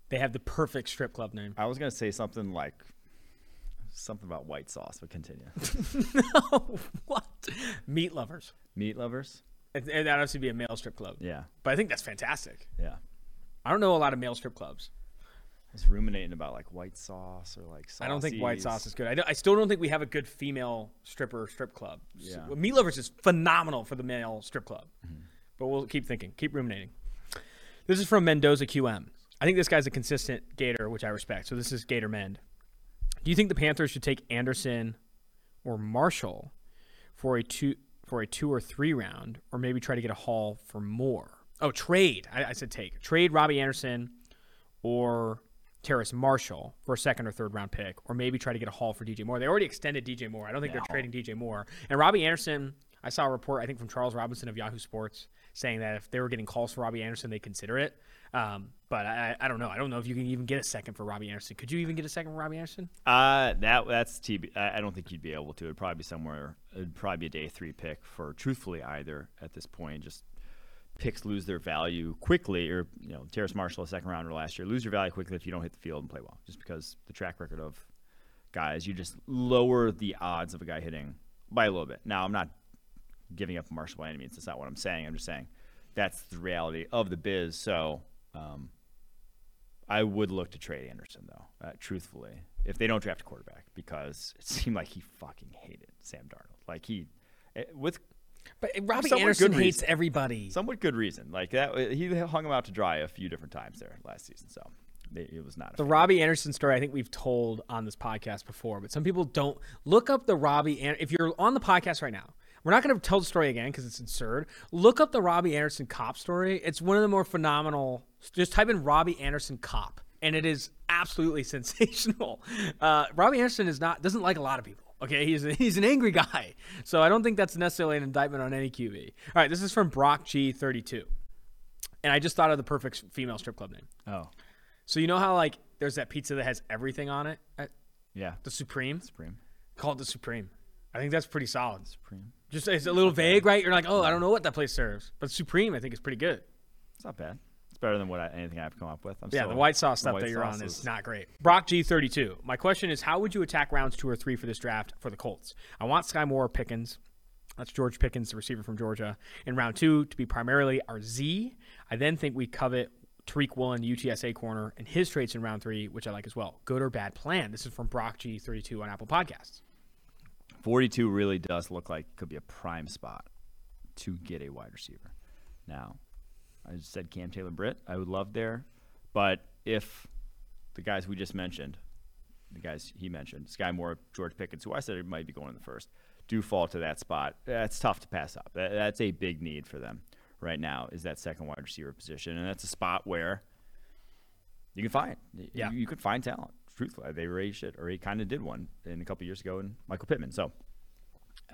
They have the perfect strip club name. I was going to say something like something about white sauce, but continue. no, what? Meat lovers. Meat lovers? And, and that has to be a male strip club. Yeah, But I think that's fantastic. yeah. I don't know a lot of male strip clubs. I was ruminating about like white sauce or like I don't think white sauce is good. I, don't- I still don't think we have a good female stripper strip club. Yeah. So, Meat Lovers is phenomenal for the male strip club. Mm-hmm. But we'll keep thinking, keep ruminating. This is from Mendoza QM. I think this guy's a consistent Gator, which I respect. So this is Gator Mend. Do you think the Panthers should take Anderson or Marshall for a two for a two or three round, or maybe try to get a haul for more? Oh, trade. I, I said take trade Robbie Anderson or Terrace Marshall for a second or third round pick, or maybe try to get a haul for DJ Moore. They already extended DJ Moore. I don't think they're trading DJ Moore. And Robbie Anderson, I saw a report, I think from Charles Robinson of Yahoo Sports, saying that if they were getting calls for Robbie Anderson, they'd consider it. Um, but I, I don't know. I don't know if you can even get a second for Robbie Anderson. Could you even get a second for Robbie Anderson? Uh, that that's TB. I I don't think you'd be able to. It'd probably be somewhere. It'd probably be a day three pick for truthfully either at this point. Just picks lose their value quickly, or you know, Terrace Marshall, a second rounder last year, lose your value quickly if you don't hit the field and play well. Just because the track record of guys, you just lower the odds of a guy hitting by a little bit. Now, I'm not giving up Marshall by any means. That's not what I'm saying. I'm just saying that's the reality of the biz. So. Um, I would look to trade Anderson though, uh, truthfully, if they don't draft a quarterback, because it seemed like he fucking hated Sam Darnold. Like he, eh, with But Robbie Anderson hates reason. everybody. Somewhat good reason. Like that, he hung him out to dry a few different times there last season. So it it was not. A The fan. Robbie Anderson story, I think we've told on this podcast before, but some people don't look up the Robbie. An- if you're on the podcast right now, we're not going to tell the story again because it's absurd. Look up the Robbie Anderson cop story. It's one of the more phenomenal. Just type in Robbie Anderson cop, and it is absolutely sensational. Uh, Robbie Anderson is not doesn't like a lot of people. Okay, he's a, he's an angry guy, so I don't think that's necessarily an indictment on any QB. All right, this is from Brock G thirty two, and I just thought of the perfect female strip club name. Oh, So you know how like there's that pizza that has everything on it, at yeah. the Supreme. Supreme. Call it the Supreme. I think that's pretty solid. Supreme. Just it's a little vague, right? You're like, oh, I don't know what that place serves, but Supreme I think is pretty good. It's not bad. It's better than what I, anything I've come up with. I'm Yeah, still- the white sauce stuff white that you're on is not great. Brock G32. My question is, how would you attack rounds two or three for this draft for the Colts? I want Skyy Moore Pickens. That's George Pickens, the receiver from Georgia, in round two to be primarily our Z. I then think we covet Tariq Woolen, UTSA corner, and his traits in round three, which I like as well. Good or bad plan? This is from Brock G32 on Apple Podcasts. 42 really does look like could be a prime spot to get a wide receiver. Now, I just said Cam Taylor Britt. I would love there, but if the guys we just mentioned, the guys he mentioned, Skyy Moore, George Pickens, who I said might be going in the first, do fall to that spot. That's tough to pass up. That's a big need for them right now. Is that second wide receiver position, and that's a spot where you can find. Yeah. you, you could find talent. Truthfully, they raised it, or he kind of did one in a couple years ago in Michael Pittman. So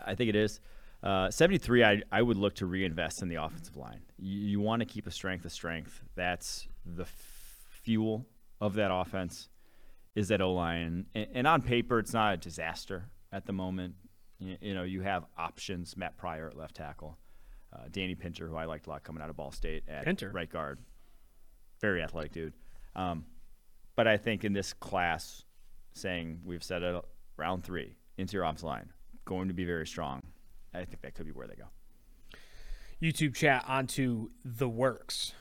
I think it is. Uh, 73, I, I would look to reinvest in the offensive line. You, you want to keep a strength of strength. That's the f- fuel of that offense is that O line. And, and on paper, it's not a disaster at the moment. You, you know, you have options. Matt Pryor at left tackle, uh, Danny Pinter, who I liked a lot coming out of Ball State at Pinter. right guard. Very athletic dude. Um, but I think in this class, saying we've said it round three, interior offensive line, going to be very strong. I think that could be where they go. YouTube chat onto the works,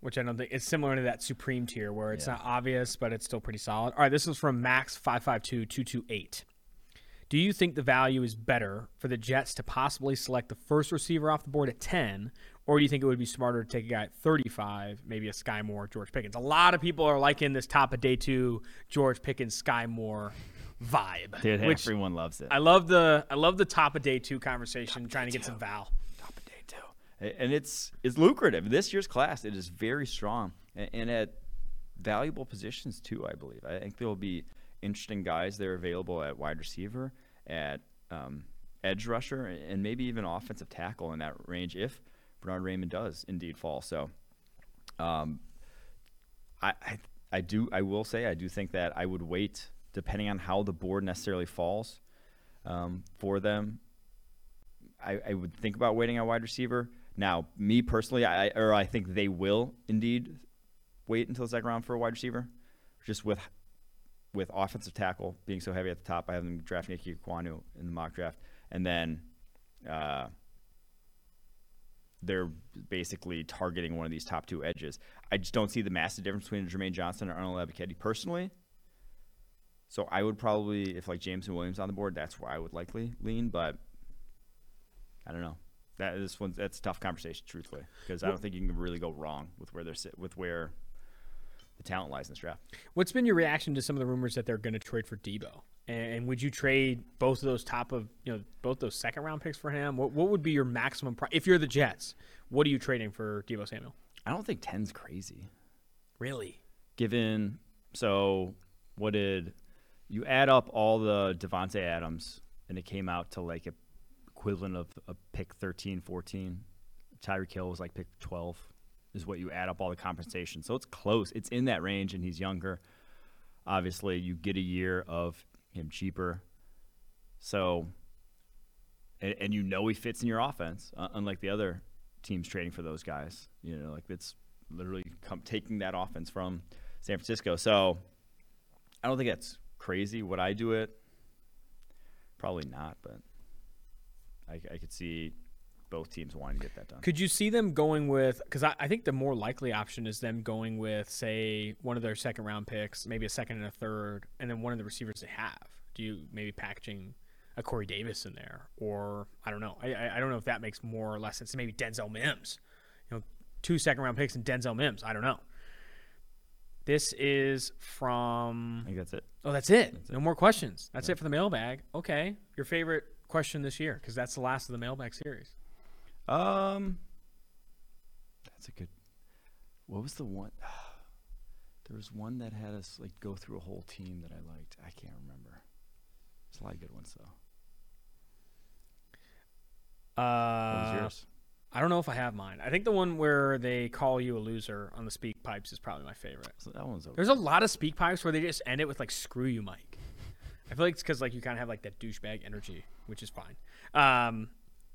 which I don't think it's similar to that Supreme tier where it's Yeah. not obvious, but it's still pretty solid. All right, this is from Max five five two two two eight. Do you think the value is better for the Jets to possibly select the first receiver off the board at 10, or do you think it would be smarter to take a guy at 35, maybe a Skyy Moore, George Pickens? A lot of people are liking this top of day two George Pickens, Skyy Moore vibe. Dude, which everyone loves it. I love the I love the top of day two conversation, trying to get some Val. top of day two, and it's it's lucrative. This year's class it is very strong and, and at valuable positions too. I believe. I think there will be interesting guys that are available at wide receiver, at um, edge rusher, and maybe even offensive tackle in that range if Bernhard Raimann does indeed fall. So, um, I, I I do I will say I do think that I would wait depending on how the board necessarily falls um, for them I, I would think about waiting on wide receiver. Now, me personally, I or I think they will indeed wait until the second round for a wide receiver, just with with offensive tackle being so heavy at the top. I have them draft Ickey Ekwonu in the mock draft, and then uh, they're basically targeting one of these top two edges. I just don't see the massive difference between Jermaine Johnson and Arnold Ebiketie personally. So I would probably, if like Jameson Williams on the board, that's where I would likely lean. But I don't know. That this one that's a tough conversation, truthfully, because I don't think you can really go wrong with where they're sit, with where the talent lies in this draft. What's been your reaction to some of the rumors that they're going to trade for Deebo? And, and would you trade both of those top of you know both those second round picks for him? What what would be your maximum price if you're the Jets? What are you trading for Deebo Samuel? I don't think 10's crazy, Really? given. So what did you add up all the Davante Adams, and it came out to like a equivalent of a pick 13, 14. Tyreek Hill was like pick 12, is what you add up all the compensation. So it's close. It's in that range, and he's younger. Obviously, you get a year of him cheaper. So, and, and you know he fits in your offense, uh, unlike the other teams trading for those guys. You know, like it's literally come, taking that offense from San Francisco. So, I don't think that's crazy. Would I do it? Probably not, but I, I could see both teams wanting to get that done. Could you see them going with? Because I, I think the more likely option is them going with, say, one of their second round picks, maybe a second and a third, and then one of the receivers they have. Do you maybe packaging a Corey Davis in there, or I don't know. I, I don't know if that makes more or less sense. Maybe Denzel Mims, you know, two second round picks and Denzel Mims. I don't know. This is from. I think that's it. Oh, that's it. That's no it. more questions. That's yeah. it for the mailbag. Okay, your favorite question this year because that's the last of the mailbag series. Um, that's a good. What was the one? There was one that had us like go through a whole team that I liked. I can't remember. It's a lot of good ones though. Uh, yours? I don't know if I have mine. I think the one where they call you a loser on the speak pipes is probably my favorite. So that one's okay. There's a lot of speak pipes where they just end it with like "screw you, Mike." I feel like it's because like you kind of have like that douchebag energy, which is fine. Um,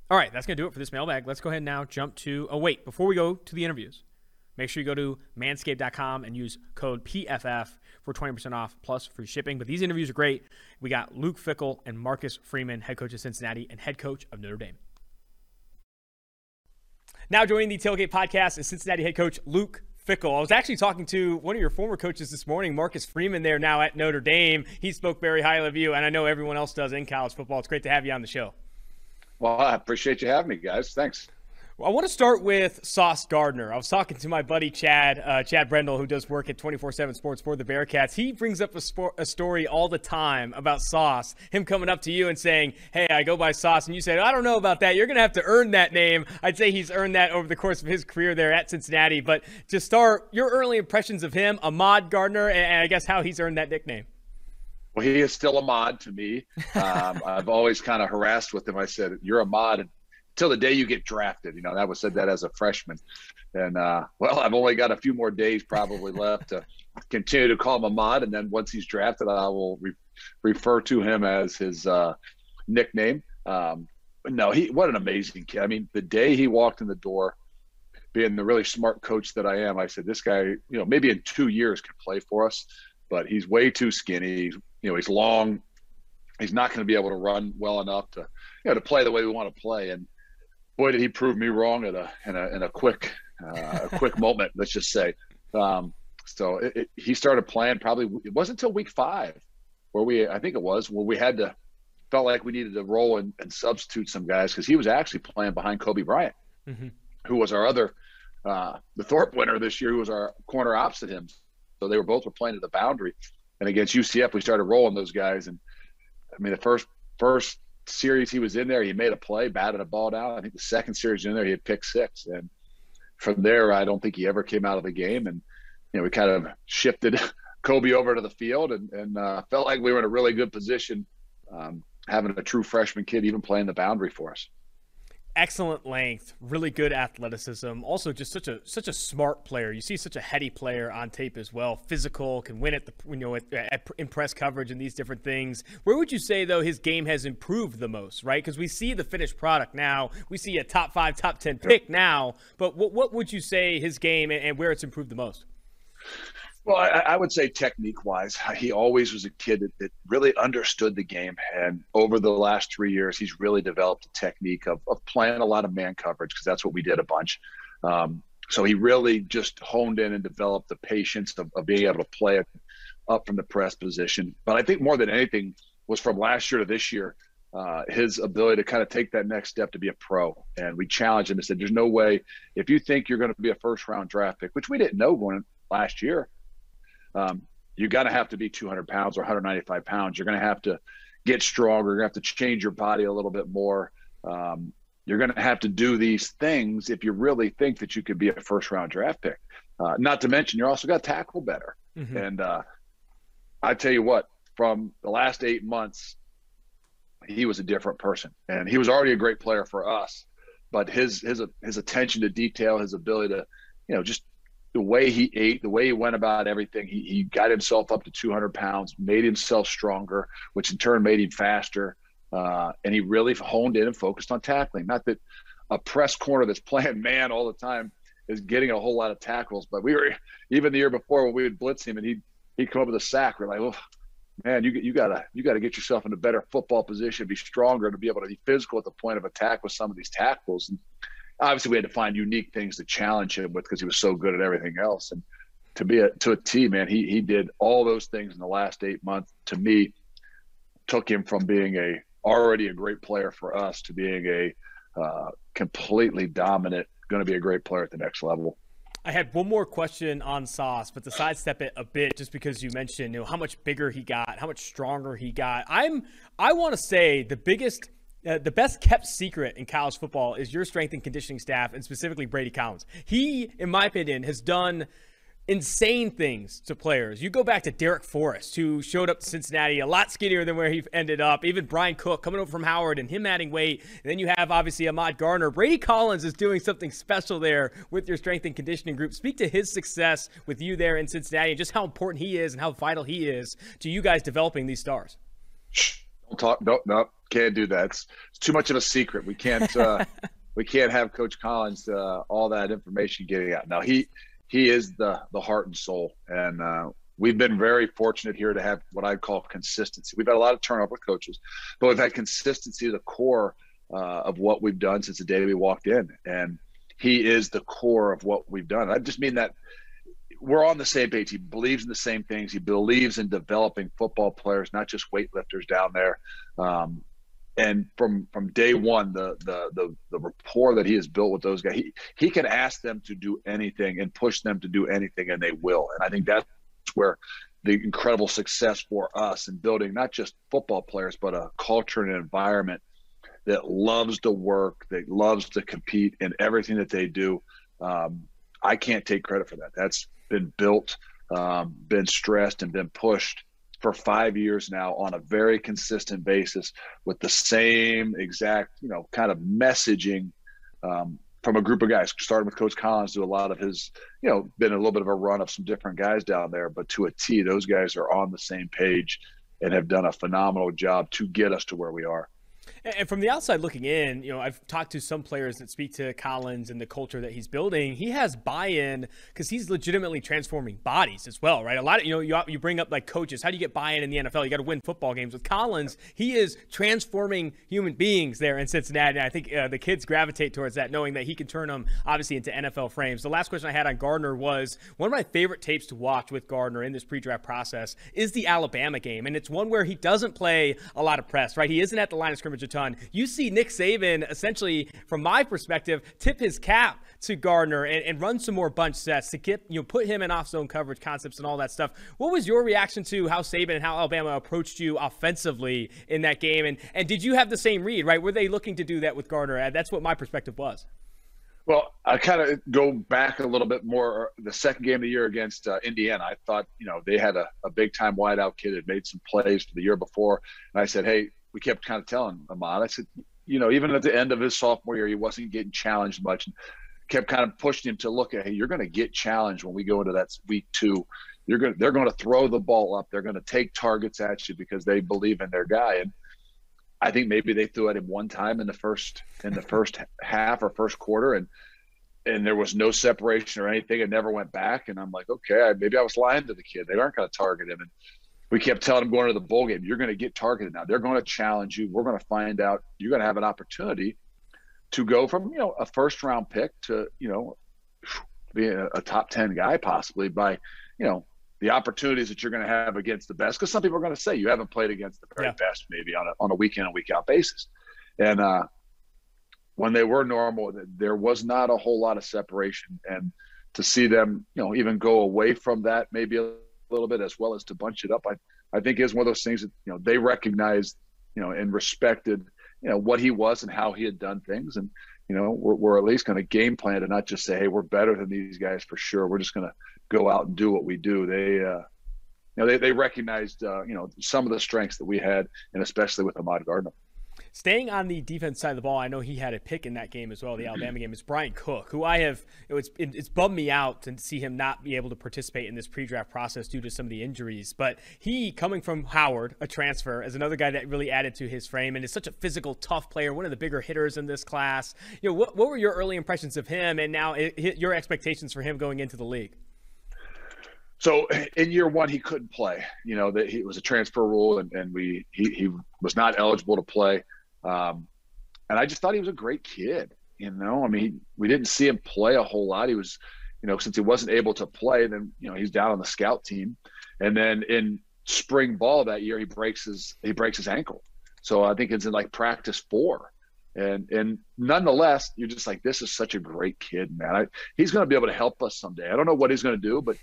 all right, that's gonna do it for this mailbag. Let's go ahead and now jump to. Oh wait, before we go to the interviews, make sure you go to manscaped.com and use code PFF for 20% off plus free shipping. But these interviews are great. We got Luke Fickell and Marcus Freeman, head coach of Cincinnati and head coach of Notre Dame. Now joining the Tailgate podcast is Cincinnati head coach Luke Fickell. I was actually talking to one of your former coaches this morning, Marcus Freeman, there now at Notre Dame. He spoke very highly of you, and I know everyone else does in college football. It's great to have you on the show. Well, I appreciate you having me, guys. Thanks. Well, I want to start with Sauce Gardner. I was talking to my buddy Chad, uh, Chad Brendel, who does work at 24 7 Sports for the Bearcats. He brings up a, sport, a, story all the time about Sauce, him coming up to you and saying, Hey, I go by Sauce. And you said, I don't know about that. You're going to have to earn that name. I'd say he's earned that over the course of his career there at Cincinnati. But to start, your early impressions of him, Ahmad Gardner, and I guess how he's earned that nickname. Well, he is still Ahmad to me. Um, I've always kind of harassed with him. I said, "You're Ahmad until the day you get drafted." You know, that was said that as a freshman. And uh, well, I've only got a few more days probably left to continue to call him Ahmad, and then once he's drafted, I will re- refer to him as his uh, nickname. Um, no, he what an amazing kid. I mean, the day he walked in the door, being the really smart coach that I am, I said, "This guy, you know, maybe in two years can play for us." But he's way too skinny. You know he's long. He's not going to be able to run well enough to you know to play the way we want to play. And boy did he prove me wrong in a in a, in a quick uh, a quick moment let's just say. Um, so it, it, he started playing probably it wasn't until week five where we i think it was where we had to felt like we needed to roll and, and substitute some guys because he was actually playing behind Coby Bryant mm-hmm. who was our other uh, the thorpe winner this year who was our corner opposite him so they were both were playing at the boundary and against UCF, we started rolling those guys. And I mean, the first first series he was in there, he made a play, batted a ball down. I think the second series in there, he had picked six. And from there, I don't think he ever came out of the game. And you know, we kind of shifted Coby over to the field and, and uh, felt like we were in a really good position, um, having a true freshman kid even playing the boundary for us excellent length, really good athleticism. Also, just such a such a smart player. You see such a heady player on tape as well. Physical, can win at the you know at, at, in press coverage and these different things. Where would you say though his game has improved the most? Right, because we see the finished product now. We see a top five, top ten pick now. But what what would you say his game and, and where it's improved the most? Well, I, I, would say technique wise, he always was a kid that, that, really understood the game. And over the last three years, he's really developed a technique of, of playing a lot of man coverage because that's what we did a bunch. Um, so he really just honed in and developed the patience of, of being able to play it up from the press position. But I think more than anything was from last year to this year, uh, his ability to kind of take that next step to be a pro. And we challenged him and said, there's no way, if you think you're going to be a first round draft pick, which we didn't know going last year, um, you're going to have to be 200 pounds or 195 pounds. You're going to have to get stronger. You're going to have to change your body a little bit more. Um, you're going to have to do these things if you really think that you could be a first round draft pick. Uh, not to mention, you're also got to tackle better. Mm-hmm. And uh, I tell you what, from the last eight months, he was a different person, and he was already a great player for us. But his his his attention to detail, his ability to, you know, just the way he ate, the way he went about everything, he, he got himself up to 200 pounds, made himself stronger, which in turn made him faster. Uh, and he really honed in and focused on tackling. Not that a press corner that's playing man all the time is getting a whole lot of tackles, but we were even the year before when we would blitz him and he'd he'd come up with a sack. We're like, oh man, you you gotta you gotta get yourself in a better football position, be stronger to be able to be physical at the point of attack with some of these tackles. And obviously we had to find unique things to challenge him with because he was so good at everything else. And to be a to a T man, he he did all those things in the last eight months. To me, took him from being a already a great player for us to being a uh, completely dominant, going to be a great player at the next level. I had one more question on Sauce, but to sidestep it a bit, just because you mentioned you know, how much bigger he got, how much stronger he got. I'm I want to say the biggest. Uh, the best kept secret in college football is your strength and conditioning staff, and specifically Brady Collins. He, in my opinion, has done insane things to players. You go back to Darrick Forrest, who showed up to Cincinnati a lot skinnier than where he ended up. Even Bryan Cook coming over from Howard and him adding weight. And then you have obviously Ahmad Gardner. Brady Collins is doing something special there with your strength and conditioning group. Speak to his success with you there in Cincinnati and just how important he is and how vital he is to you guys developing these stars. Talk. No, no, can't do that. It's, it's too much of a secret. We can't. Uh, we can't have Coach Collins uh, all that information getting out. Now he he is the the heart and soul. And uh, we've been very fortunate here to have what I call consistency. We've had a lot of turnover with coaches, but we've had consistency the core uh, of what we've done since the day we walked in. And he is the core of what we've done. I just mean that we're on the same page. He believes in the same things. He believes in developing football players, not just weightlifters down there. Um, and from from day one the the the, the rapport that he has built with those guys he he can ask them to do anything and push them to do anything and they will and i think that's where the incredible success for us in building not just football players but a culture and an environment that loves to work that loves to compete in everything that they do um, i can't take credit for that that's been built um, been stressed and been pushed for five years now on a very consistent basis with the same exact, you know, kind of messaging um, from a group of guys. Starting with Coach Collins, do a lot of his, you know, been a little bit of a run of some different guys down there, but to a T, those guys are on the same page and have done a phenomenal job to get us to where we are. And from the outside looking in, you know, I've talked to some players that speak to Collins and the culture that he's building. He has buy-in because he's legitimately transforming bodies as well, right? A lot of you know, you, you bring up like coaches. How do you get buy-in in the NFL? You got to win football games. With Collins, he is transforming human beings there in Cincinnati. And I think uh, the kids gravitate towards that, knowing that he can turn them obviously into NFL frames. The last question I had on Gardner was one of my favorite tapes to watch with Gardner in this pre-draft process is the Alabama game, and it's one where he doesn't play a lot of press, right? He isn't at the line of scrimmage ton. You see Nick Saban essentially, from my perspective, tip his cap to Gardner and, and run some more bunch sets to get you know put him in off zone coverage concepts and all that stuff. What was your reaction to how Saban and how Alabama approached you offensively in that game? And and did you have the same read? Right? Were they looking to do that with Gardner? That's what my perspective was. Well, I kind of go back a little bit more. The second game of the year against uh, Indiana, I thought, you know, they had a, a big time wideout kid had made some plays for the year before. And I said, hey, we kept kind of telling Ahmad, I said, you know, even at the end of his sophomore year, he wasn't getting challenged much and kept kind of pushing him to look at, hey, you're going to get challenged when we go into that week two. You're going to, they're going to throw the ball up. They're going to take targets at you because they believe in their guy. And I think maybe they threw at him one time in the first, in the first half or first quarter. And, and there was no separation or anything. It never went back. And I'm like, okay, maybe I was lying to the kid. They aren't going to target him. And we kept telling them going to the bowl game, you're going to get targeted now. They're going to challenge you. We're going to find out. You're going to have an opportunity to go from you know a first round pick to you know being a, a top ten guy possibly by you know the opportunities that you're going to have against the best. Because some people are going to say you haven't played against the very yeah. best maybe on a on a week in and week out basis, and uh, when they were normal, there was not a whole lot of separation and to see them, you know, even go away from that maybe a little bit as well as to bunch it up. I, I think is one of those things that, you know, they recognized, you know, and respected, you know, what he was and how he had done things. And, you know, we're, we're at least going to game plan to not just say, Hey, we're better than these guys for sure. We're just going to go out and do what we do. They, uh, you know, they, they recognized, uh, you know, some of the strengths that we had, and especially with Ahmad Gardner. Staying on the defense side of the ball, I know he had a pick in that game as well, the mm-hmm. Alabama game, is Bryan Cook, who I have, it's, it's bummed me out to see him not be able to participate in this pre draft process due to some of the injuries. But he, coming from Howard, a transfer, is another guy that really added to his frame and is such a physical, tough player, one of the bigger hitters in this class. You know, what, what were your early impressions of him and now it, your expectations for him going into the league? so in year one he couldn't play you know that it was a transfer rule and, and we he, he was not eligible to play um, and I just thought he was a great kid. You know, I mean, we didn't see him play a whole lot. He was, you know, since he wasn't able to play, then you know he's down on the scout team, and then in spring ball that year he breaks his he breaks his ankle. So I think it's in like practice four. And and nonetheless, you're just like, this is such a great kid, man. I, he's going to be able to help us someday. I don't know what he's going to do, but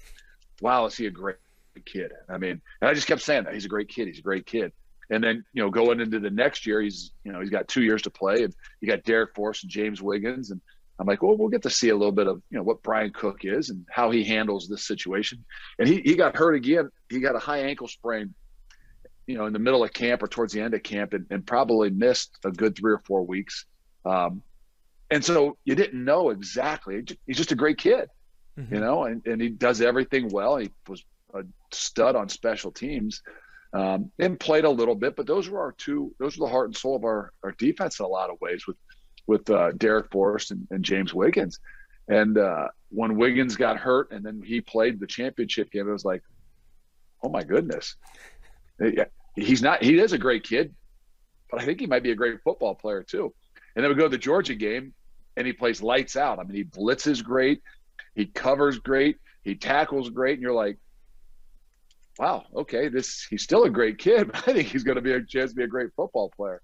wow, is he a great kid? I mean, and I just kept saying that he's a great kid. He's a great kid. And then you know, going into the next year, he's you know he's got two years to play, and you got Darrick Forrest and James Wiggins, and I'm like, well, we'll get to see a little bit of you know what Bryan Cook is and how he handles this situation. And he he got hurt again. He got a high ankle sprain you know, in the middle of camp or towards the end of camp and, and probably missed a good three or four weeks. Um, and so you didn't know exactly. He's just a great kid, mm-hmm. you know, and, and he does everything well. He was a stud on special teams um, and played a little bit, but those were our two, those were the heart and soul of our, our defense in a lot of ways with, with uh, Darrick Forrest and, and James Wiggins. And uh, when Wiggins got hurt and then he played the championship game, it was like, oh my goodness, he's not. He is a great kid, but I think he might be a great football player too. And then we go to the Georgia game, and he plays lights out. I mean, he blitzes great, he covers great, he tackles great, and you're like, wow, okay, this he's still a great kid. I think he's going to be a chance to be a great football player.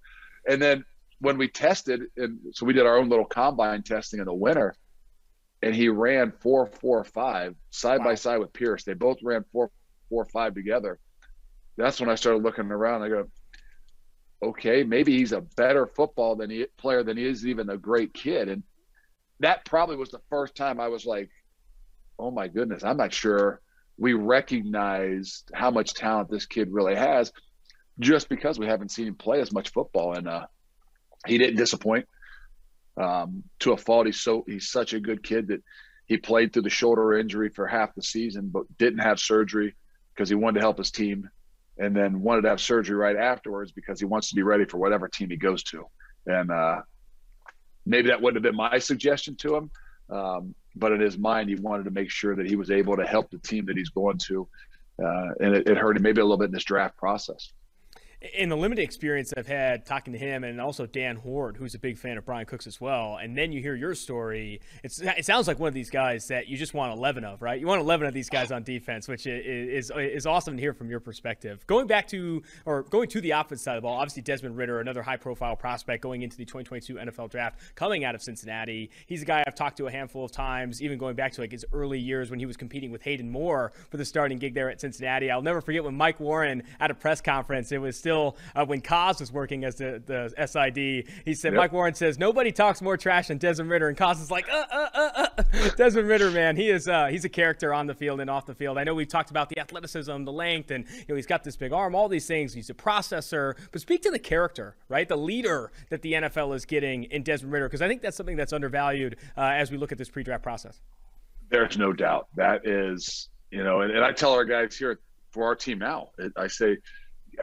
And then when we tested, and so we did our own little combine testing in the winter, and he ran four four five side wow. by side with Pierce. They both ran four four five together that's when I started looking around. I go, okay, maybe he's a better football than he player than he is even a great kid. And that probably was the first time I was like, oh my goodness, I'm not sure we recognized how much talent this kid really has just because we haven't seen him play as much football. And uh, he didn't disappoint. Um, to a fault, he's so he's such a good kid that he played through the shoulder injury for half the season, but didn't have surgery because he wanted to help his team and then wanted to have surgery right afterwards because he wants to be ready for whatever team he goes to. And uh, maybe that wouldn't have been my suggestion to him, um, but in his mind, he wanted to make sure that he was able to help the team that he's going to. Uh, and it, it hurt him maybe a little bit in this draft process in the limited experience I've had talking to him and also Dan Hoard, who's a big fan of Bryan Cooks as well, and then you hear your story, it's, it sounds like one of these guys that you just want 11 of, right? You want 11 of these guys on defense, which is, is, is awesome to hear from your perspective. Going back to, or going to the opposite side of the ball, obviously Desmond Ridder, another high profile prospect going into the 2022 NFL draft, coming out of Cincinnati. He's a guy I've talked to a handful of times, even going back to like his early years when he was competing with Hayden Moore for the starting gig there at Cincinnati. I'll never forget when Mike Warren at a press conference, it was still uh, when Kaz was working as the, the SID. He said, yep. Mike Warren says, nobody talks more trash than Desmond Ridder. And Kaz is like, uh, uh, uh, uh. Desmond Ridder, man, he is uh, he's a character on the field and off the field. I know we've talked about the athleticism, the length, and you know he's got this big arm, all these things. He's a processor. But speak to the character, right? The leader that the NFL is getting in Desmond Ridder, because I think that's something that's undervalued uh, as we look at this pre-draft process. There's no doubt that is, you know, and, and I tell our guys here for our team now, I say –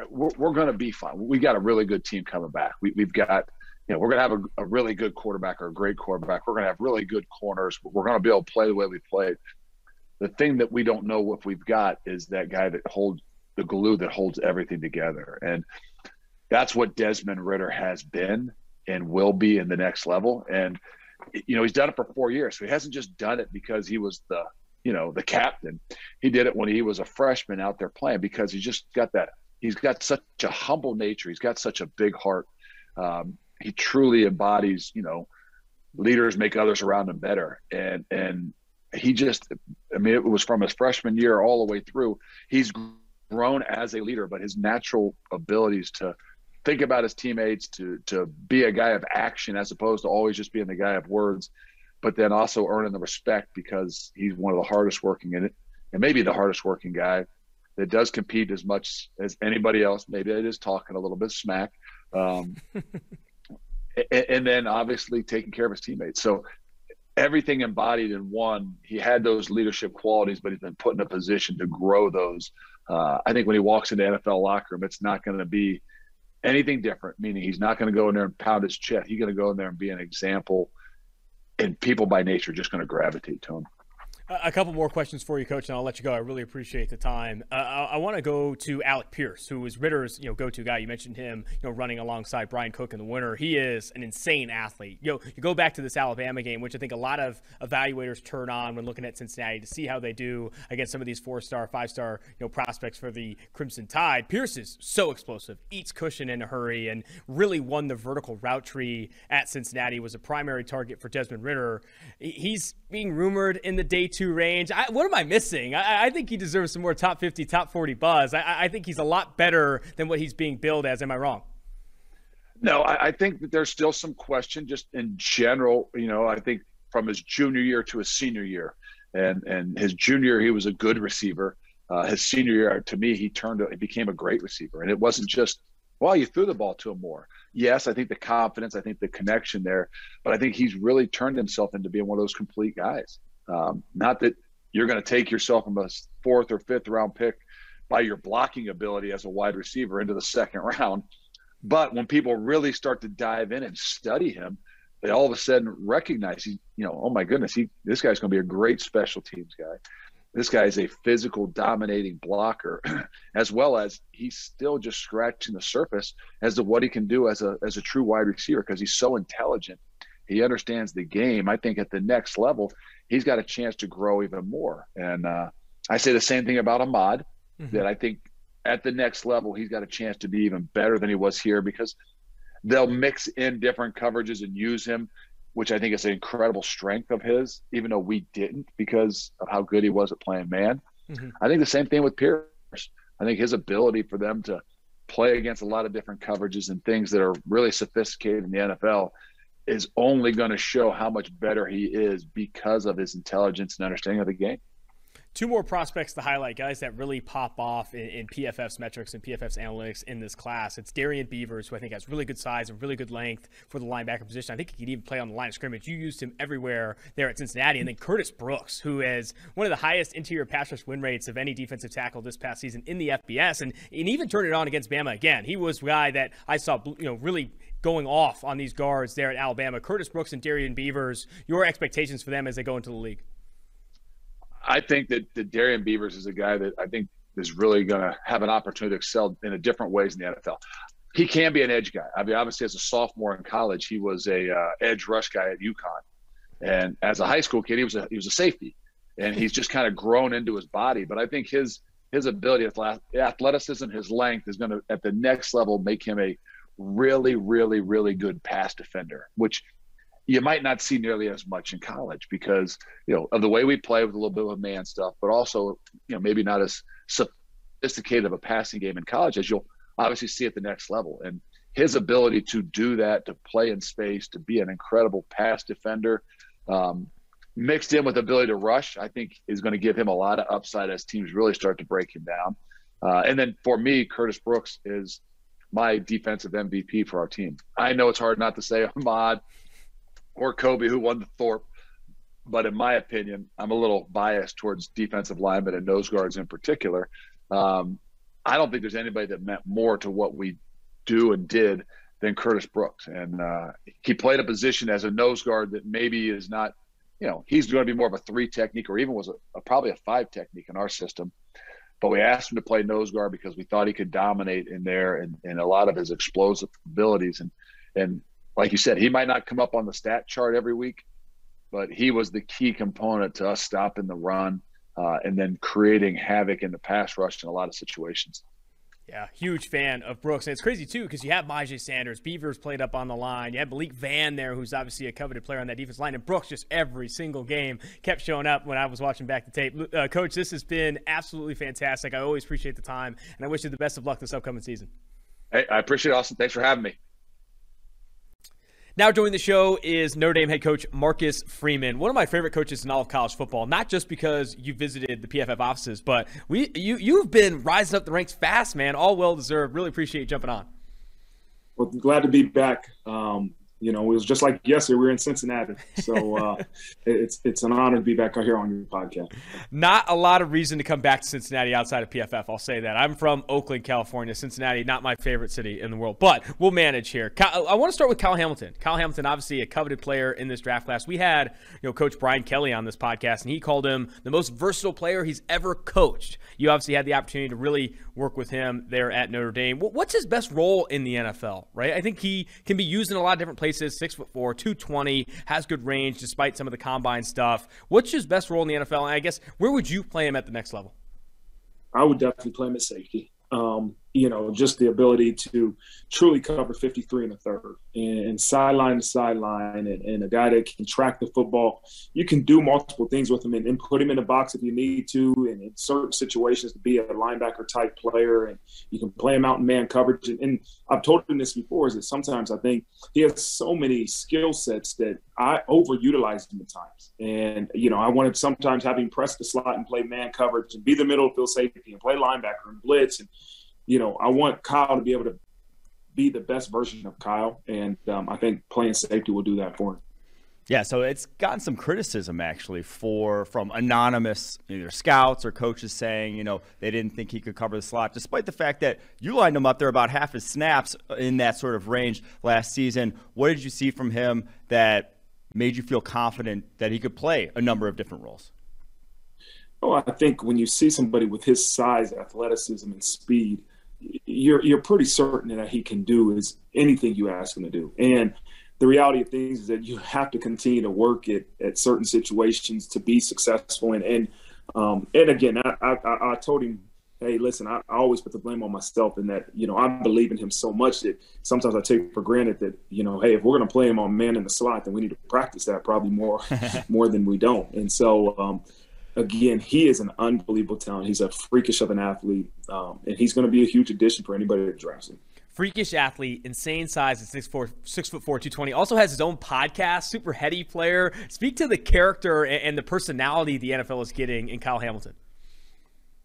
we're, we're going to be fine. We got a really good team coming back. We, have got, you know, we're going to have a, a, really good quarterback or a great quarterback. We're going to have really good corners. We're going to be able to play the way we played. The thing that we don't know if we've got is that guy that holds the glue that holds everything together. And that's what Desmond Ridder has been and will be in the next level. And, you know, he's done it for four years. So he hasn't just done it because he was the, you know, the captain. He did it when he was a freshman out there playing because he just got that he's got such a humble nature. He's got such a big heart. Um, he truly embodies, you know, leaders make others around him better. And and he just, I mean, it was from his freshman year all the way through. He's grown as a leader, but his natural abilities to think about his teammates, to to be a guy of action as opposed to always just being the guy of words, but then also earning the respect because he's one of the hardest working in it, and maybe the hardest working guy that does compete as much as anybody else. Maybe it is talking a little bit smack. Um, and, and, then obviously taking care of his teammates. So everything embodied in one, he had those leadership qualities, but he's been put in a position to grow those. Uh, I think when he walks into NFL locker room, it's not going to be anything different, meaning he's not going to go in there and pound his chest. He's going to go in there and be an example, and people by nature are just going to gravitate to him. A couple more questions for you, Coach, and I'll let you go. I really appreciate the time. Uh, I, I want to go to Alec Pierce, who is Ridder's you know go-to guy. You mentioned him, you know, running alongside Bryan Cook in the winter. He is an insane athlete. You know, you go back to this Alabama game, which I think a lot of evaluators turn on when looking at Cincinnati to see how they do against some of these four-star, five-star you know prospects for the Crimson Tide. Pierce is so explosive, eats cushion in a hurry, and really won the vertical route tree at Cincinnati. Was a primary target for Desmond Ridder. He's being rumored in the day two range. I, what am I missing? I, I, think he deserves some more top 50, top 40 buzz. I, I, think he's a lot better than what he's being billed as. Am I wrong? No, I, think that there's still some question just in general. You know, I think from his junior year to his senior year, and and his junior year he was a good receiver. Uh, his senior year, to me, he turned he became a great receiver, and it wasn't just well, you threw the ball to him more. Yes, I think the confidence, I think the connection there, but I think he's really turned himself into being one of those complete guys. Um, not that you're going to take yourself from a fourth or fifth round pick by your blocking ability as a wide receiver into the second round. But when people really start to dive in and study him, they all of a sudden recognize he, you know, oh my goodness, he this guy's going to be a great special teams guy. This guy is a physical dominating blocker, as well as he's still just scratching the surface as to what he can do as a as a true wide receiver because he's so intelligent. He understands the game. I think at the next level, he's got a chance to grow even more. And uh, I say the same thing about Ahmad, mm-hmm. that I think at the next level, he's got a chance to be even better than he was here because they'll mix in different coverages and use him, which I think is an incredible strength of his, even though we didn't because of how good he was at playing man. Mm-hmm. I think the same thing with Pierce. I think his ability for them to play against a lot of different coverages and things that are really sophisticated in the NFL is only going to show how much better he is because of his intelligence and understanding of the game. Two more prospects to highlight, guys that really pop off in, in, PFF's metrics and PFF's analytics in this class. It's Darrian Beavers, who I think has really good size and really good length for the linebacker position. I think he could even play on the line of scrimmage. You used him everywhere there at Cincinnati. And then Curtis Brooks, who has one of the highest interior pass rush win rates of any defensive tackle this past season in the FBS, and, and even turned it on against Bama again. He was a guy that I saw, you know, really going off on these guards there at Alabama. Curtis Brooks and Darrian Beavers, your expectations for them as they go into the league? I think that, that Darrian Beavers is a guy that I think is really going to have an opportunity to excel in a different ways in the NFL. He can be an edge guy. I mean, obviously, as a sophomore in college, he was a uh, edge rush guy at UConn, and as a high school kid, he was a he was a safety, and he's just kind of grown into his body. But I think his his ability, athleticism, his length is going to at the next level make him a really, really, really good pass defender, which you might not see nearly as much in college because you know of the way we play with a little bit of man stuff, but also you know maybe not as sophisticated of a passing game in college as you'll obviously see at the next level. And his ability to do that, to play in space, to be an incredible pass defender, um, mixed in with ability to rush, I think is going to give him a lot of upside as teams really start to break him down. Uh, and then for me, Curtis Brooks is my defensive MVP for our team. I know it's hard not to say Ahmad or Coby, who won the Thorpe, but in my opinion, I'm a little biased towards defensive linemen and nose guards in particular. Um, I don't think there's anybody that meant more to what we do and did than Curtis Brooks. And uh, he played a position as a nose guard that maybe is not, you know, he's going to be more of a three technique or even was a, a, probably a five technique in our system. But we asked him to play nose guard because we thought he could dominate in there and, and a lot of his explosive abilities. And and like you said, he might not come up on the stat chart every week, but he was the key component to us stopping the run uh, and then creating havoc in the pass rush in a lot of situations. Yeah, huge fan of Brooks. And it's crazy, too, because you have Myjai Sanders. Beavers played up on the line. You have Malik Vann there, who's obviously a coveted player on that defense line. And Brooks, just every single game, kept showing up when I was watching back the tape. Uh, Coach, this has been absolutely fantastic. I always appreciate the time, and I wish you the best of luck this upcoming season. Hey, I appreciate it, Austin. Thanks for having me. Now joining the show is Notre Dame head coach Marcus Freeman, one of my favorite coaches in all of college football. Not just because you visited the PFF offices, but we you you've been rising up the ranks fast, man. All well deserved. Really appreciate you jumping on. Well, glad to be back. Um, you know, it was just like yesterday. We were in Cincinnati, so uh, it's it's an honor to be back out here on your podcast. Not a lot of reason to come back to Cincinnati outside of PFF. I'll say that. I'm from Oakland, California. Cincinnati, not my favorite city in the world, but we'll manage here. I want to start with Kyle Hamilton. Kyle Hamilton, obviously a coveted player in this draft class. We had you know Coach Brian Kelly on this podcast, and he called him the most versatile player he's ever coached. You obviously had the opportunity to really work with him there at Notre Dame. What's his best role in the NFL? Right, I think he can be used in a lot of different places places, six foot four, 220, has good range despite some of the combine stuff. What's his best role in the NFL? And I guess where would you play him at the next level? I would definitely play him at safety. Um, you know, just the ability to truly cover 53 and a third and, sideline to sideline and, and, a guy that can track the football. You can do multiple things with him and, and, put him in the box if you need to and in certain situations to be a linebacker type player and you can play him out in man coverage. And, and I've told him this before is that sometimes I think he has so many skill sets that I overutilize him at times. And, you know, I wanted sometimes having press the slot and play man coverage and be the middle field safety and play linebacker and blitz and – you know, I want Kyle to be able to be the best version of Kyle, and um, I think playing safety will do that for him. Yeah, so it's gotten some criticism actually for from anonymous either scouts or coaches saying, you know, they didn't think he could cover the slot, despite the fact that you lined him up there about half his snaps in that sort of range last season. What did you see from him that made you feel confident that he could play a number of different roles? Oh, I think when you see somebody with his size, athleticism, and speed, you're you're pretty certain that he can do is anything you ask him to do. And the reality of things is that you have to continue to work at, at certain situations to be successful. And and um, and again, I, I, I told him, hey, listen, I, I, always put the blame on myself, and that you know I believe in him so much that sometimes I take for granted that you know, hey, if we're going to play him on man in the slot, then we need to practice that probably more more than we don't. And so. Um, again, he is an unbelievable talent. He's a freakish of an athlete, um, and he's going to be a huge addition for anybody that drafts him. Freakish athlete, insane size at six four, six foot four, two twenty. Also has his own podcast. Super heady player. Speak to the character and the personality the NFL is getting in Kyle Hamilton.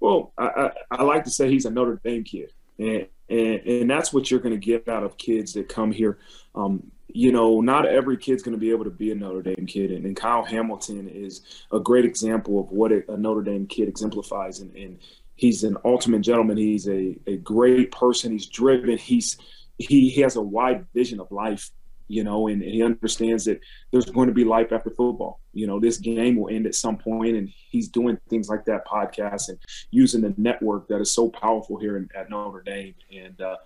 Well, I, I, I like to say he's a Notre Dame kid, and and, and that's what you're going to get out of kids that come here. Um, you know, not every kid's going to be able to be a Notre Dame kid. And, and Kyle Hamilton is a great example of what a, Notre Dame kid exemplifies. And, and, he's an ultimate gentleman. He's a, a great person. He's driven. He's he, he has a wide vision of life you know, and, and, he understands that there's going to be life after football. You know, this game will end at some point, and he's doing things like that podcast and using the network that is so powerful here in, at Notre Dame. And uh,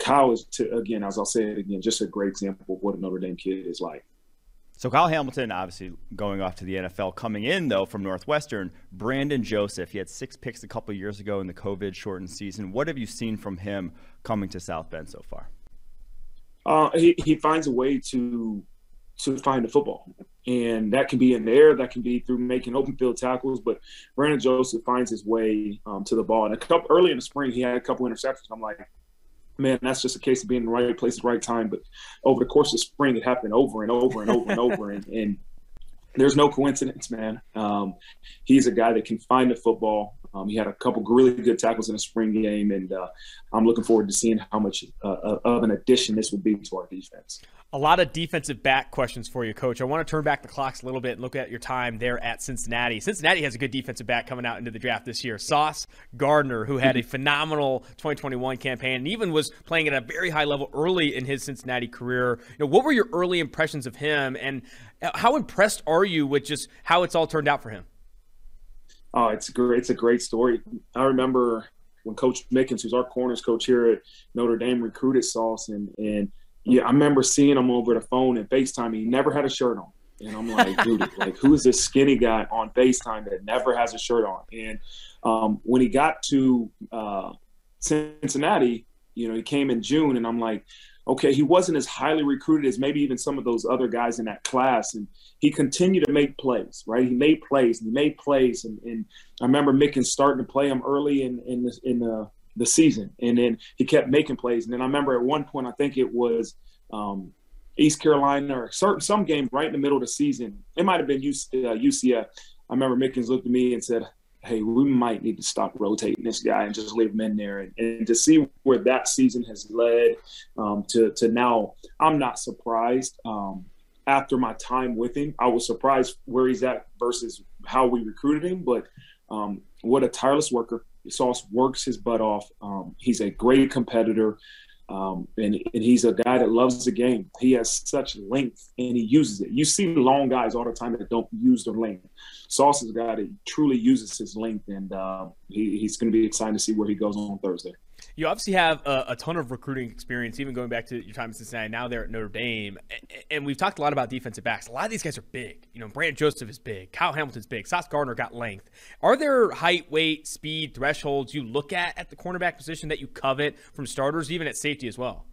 Kyle is, to, again, as I'll say it again, just a great example of what a Notre Dame kid is like. So Kyle Hamilton, obviously going off to the NFL, coming in though from Northwestern. Brandon Joseph, he had six picks a couple years ago in the COVID shortened season. What have you seen from him coming to South Bend so far? uh, he, he finds a way to to find the football. And that can be in the air, that can be through making open field tackles. But Brandon Joseph finds his way um, to the ball. And a couple early in the spring, he had a couple interceptions. I'm like, man, that's just a case of being in the right place at the right time. But over the course of spring, it happened over and over and over and over. And, and there's no coincidence, man. Um, he's a guy that can find the football. Um, he had a couple really good tackles in the spring game, and uh, I'm looking forward to seeing how much uh, of an addition this will be to our defense. A lot of defensive back questions for you, Coach. I want to turn back the clocks a little bit and look at your time there at Cincinnati. Cincinnati has a good defensive back coming out into the draft this year. Sauce Gardner, who had a mm-hmm. phenomenal 2021 campaign and even was playing at a very high level early in his Cincinnati career. You know, what were your early impressions of him, and uh, how impressed are you with just how it's all turned out for him? Oh, it's great. It's a great story. I remember when Coach Mickens, who's our corners coach here at Notre Dame, recruited Sauce, and and yeah, I remember seeing him over the phone and FaceTime. He never had a shirt on, and I'm like, dude, like who is this skinny guy on FaceTime that never has a shirt on? And um, when he got to uh, Cincinnati, you know, he came in June, and I'm like, okay, he wasn't as highly recruited as maybe even some of those other guys in that class. And he continued to make plays, right? He made plays and he made plays. And, and I remember Mickens starting to play him early in, in, the, in the, the season. And then he kept making plays. And then I remember at one point, I think it was um, East Carolina or certain, some game right in the middle of the season. It might have been UC, uh, UCF. I remember Mickens looked at me and said, hey, we might need to stop rotating this guy and just leave him in there. And, and to see where that season has led um, to, to now, I'm not surprised. Um, after my time with him, I was surprised where he's at versus how we recruited him. But um, what a tireless worker. Sauce works his butt off. Um, he's a great competitor. Um, and, and he's a guy that loves the game. He has such length and he uses it. You see long guys all the time that don't use their length. Sauce is a guy that truly uses his length, and uh, he, he's going to be excited to see where he goes on Thursday. You obviously have a, a, ton of recruiting experience, even going back to your time in Cincinnati. Now they're at Notre Dame, and we've talked a lot about defensive backs. A lot of these guys are big. You know, Brandon Joseph is big. Kyle Hamilton's big. Sauce Gardner got length. Are there height, weight, speed thresholds you look at at the cornerback position that you covet from starters, even at safety as well?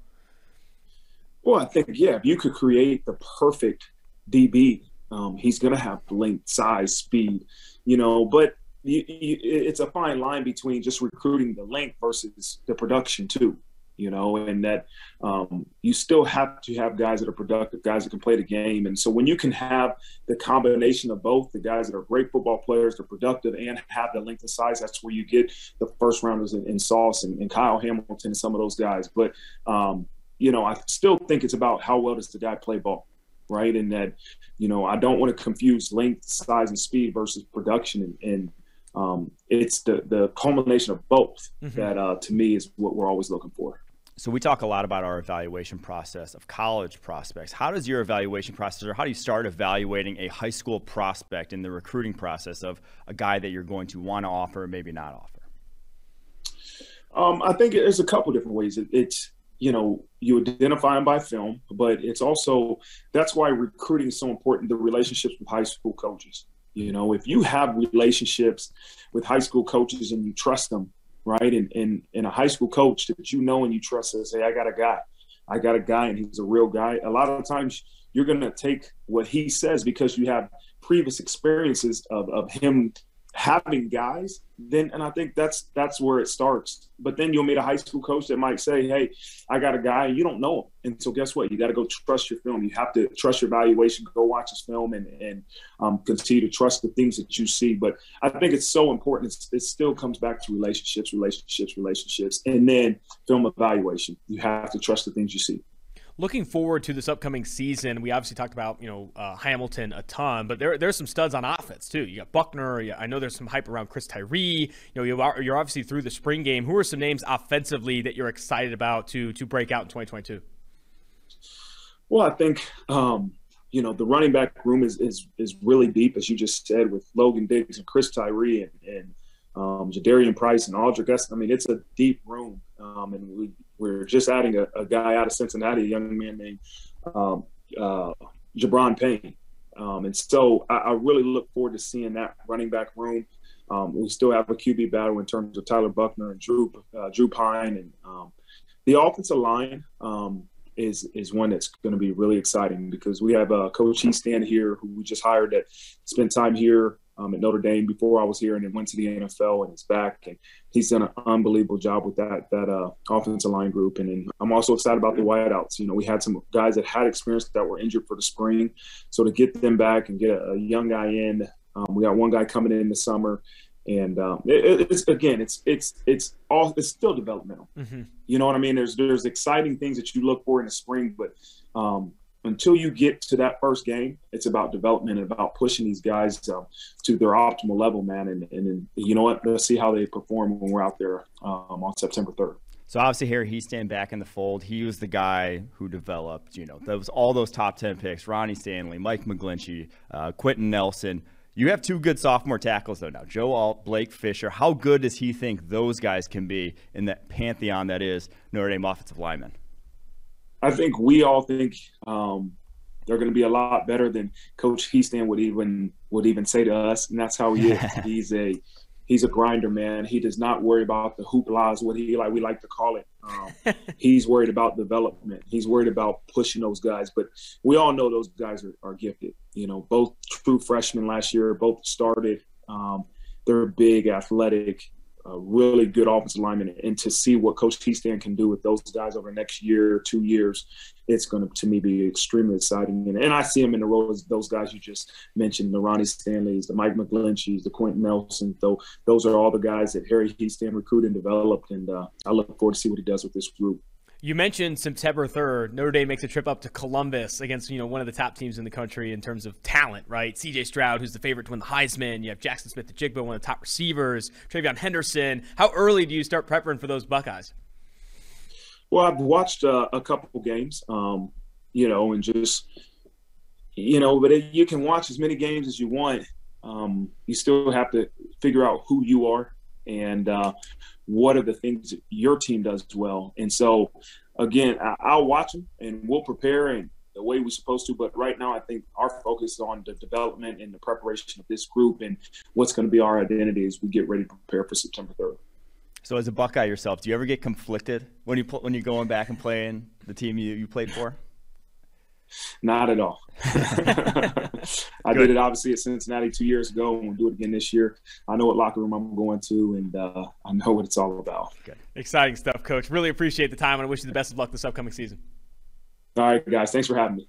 Well, I think yeah, if you could create the perfect DB, um, he's going to have length, size, speed. You know, but you, you, it's a fine line between just recruiting the length versus the production too. You know, and that um, you still have to have guys that are productive, guys that can play the game. And so when you can have the combination of both, the guys that are great football players, they're productive, and have the length and size, that's where you get the first rounders in, in Sauce and, and, Kyle Hamilton and some of those guys. But um, you know, I still think it's about how well does the guy play ball right? And that, you know, I don't want to confuse length, size, and speed versus production. And, and um, it's the the culmination of both mm-hmm. that uh, to me is what we're always looking for. So we talk a lot about our evaluation process of college prospects. How does your evaluation process, or how do you start evaluating a high school prospect in the recruiting process of a guy that you're going to want to offer, or maybe not offer? Um, I think there's a couple different ways. It, it's you know you identify them by film, but it's also that's why recruiting is so important. The relationships with high school coaches. You know, if you have relationships with high school coaches and you trust them, right? And and, and a high school coach that you know and you trust says, Hey, I got a guy. I got a guy and he's a real guy. A lot of times you're gonna take what he says because you have previous experiences of, of him having guys, then and I think that's that's where it starts. But then you'll meet a high school coach that might say, "Hey, I got a guy," you don't know him, and so guess what? You got to go trust your film. You have to trust your evaluation. Go watch his film and and um, continue to trust the things that you see. But I think it's so important. It's, it still comes back to relationships, relationships, relationships, and then film evaluation. You have to trust the things you see looking forward to this upcoming season, we obviously talked about you know uh, Hamilton a ton, but there there's some studs on offense too. You got Buckner. You, I know there's some hype around Chris Tyree. You know you are, you're obviously through the spring game. Who are some names offensively that you're excited about to to break out in 2022? Well, I think. Um, you know the running back room is, is is really deep, as you just said, with Logan Diggs and Chris Tyree and, and um, Jadarian Price and Audric I mean, it's a deep room, um, and we we're just adding a, a, guy out of Cincinnati, a young man named um, uh, Jabron Payne. Um, and so I, I, really look forward to seeing that running back room. Um, we still have a QB battle in terms of Tyler Buckner and Drew uh, Drew Pyne, and um, the offensive line um, is is one that's going to be really exciting because we have uh, Coach Hiestand here, who we just hired that spent time here um, at Notre Dame before I was here, and then went to the NFL and is back. And he's done an unbelievable job with that that uh, offensive line group. And then I'm also excited about the wideouts. You know, we had some guys that had experience that were injured for the spring, so to get them back and get a, a young guy in. Um, we got one guy coming in the summer, and um, it, it's again, it's it's it's all it's still developmental. Mm-hmm. You know what I mean? There's there's exciting things that you look for in the spring, but um, until you get to that first game, it's about development and about pushing these guys uh, to their optimal level, man. And, and, you know what? Let's see how they perform when we're out there um, on September 3rd. So obviously here Hiestand back in the fold. He was the guy who developed, you know, those all those top ten picks: Ronnie Stanley, Mike McGlinchey, uh, Quenton Nelson. You have two good sophomore tackles though now, Joe Alt, Blake Fisher. How good does he think those guys can be in that pantheon that is Notre Dame offensive linemen? I think we all think um, they're going to be a lot better than Coach Hiestand would even would even say to us, and that's how he is. he's a he's a grinder, man. He does not worry about the hooplas, what he like we like to call it. Um, he's worried about development. He's worried about pushing those guys. But we all know those guys are, are gifted. You know, both true freshmen last year, both started. Um, they're big, athletic, a really good offensive lineman, and to see what Coach Hiestand can do with those guys over the next year, two years, it's going to to me be extremely exciting. And, and I see him in the roles those guys you just mentioned, the Ronnie Stanleys, the Mike McGlincheys, the Quenton Nelson. Those are all the guys that Harry Hiestand recruited and developed, and uh, I look forward to see what he does with this group. You mentioned September 3rd, Notre Dame makes a trip up to Columbus against, you know, one of the top teams in the country in terms of talent, right? CJ Stroud, who's the favorite to win the Heisman. You have Jackson Smith-Njigba, one of the top receivers, TreVeyon Henderson. How early do you start preparing for those Buckeyes? Well, I've watched uh, a couple games, um, you know, and just, you know, but you can watch as many games as you want. Um, you still have to figure out who you are and uh, what are the things your team does well. And so, again, I, will watch them and we'll prepare and the way we're supposed to. But right now, I think our focus is on the development and the preparation of this group and what's going to be our identity as we get ready to prepare for September 3rd. So, as a Buckeye yourself, do you ever get conflicted when you pl- when you're going back and playing the team you, you played for? Not at all. I did it obviously at Cincinnati two years ago, and we'll do it again this year. I know what locker room I'm going to, and uh, I know what it's all about. Good. Exciting stuff, Coach. Really appreciate the time, and I wish you the best of luck this upcoming season. All right, guys. Thanks for having me.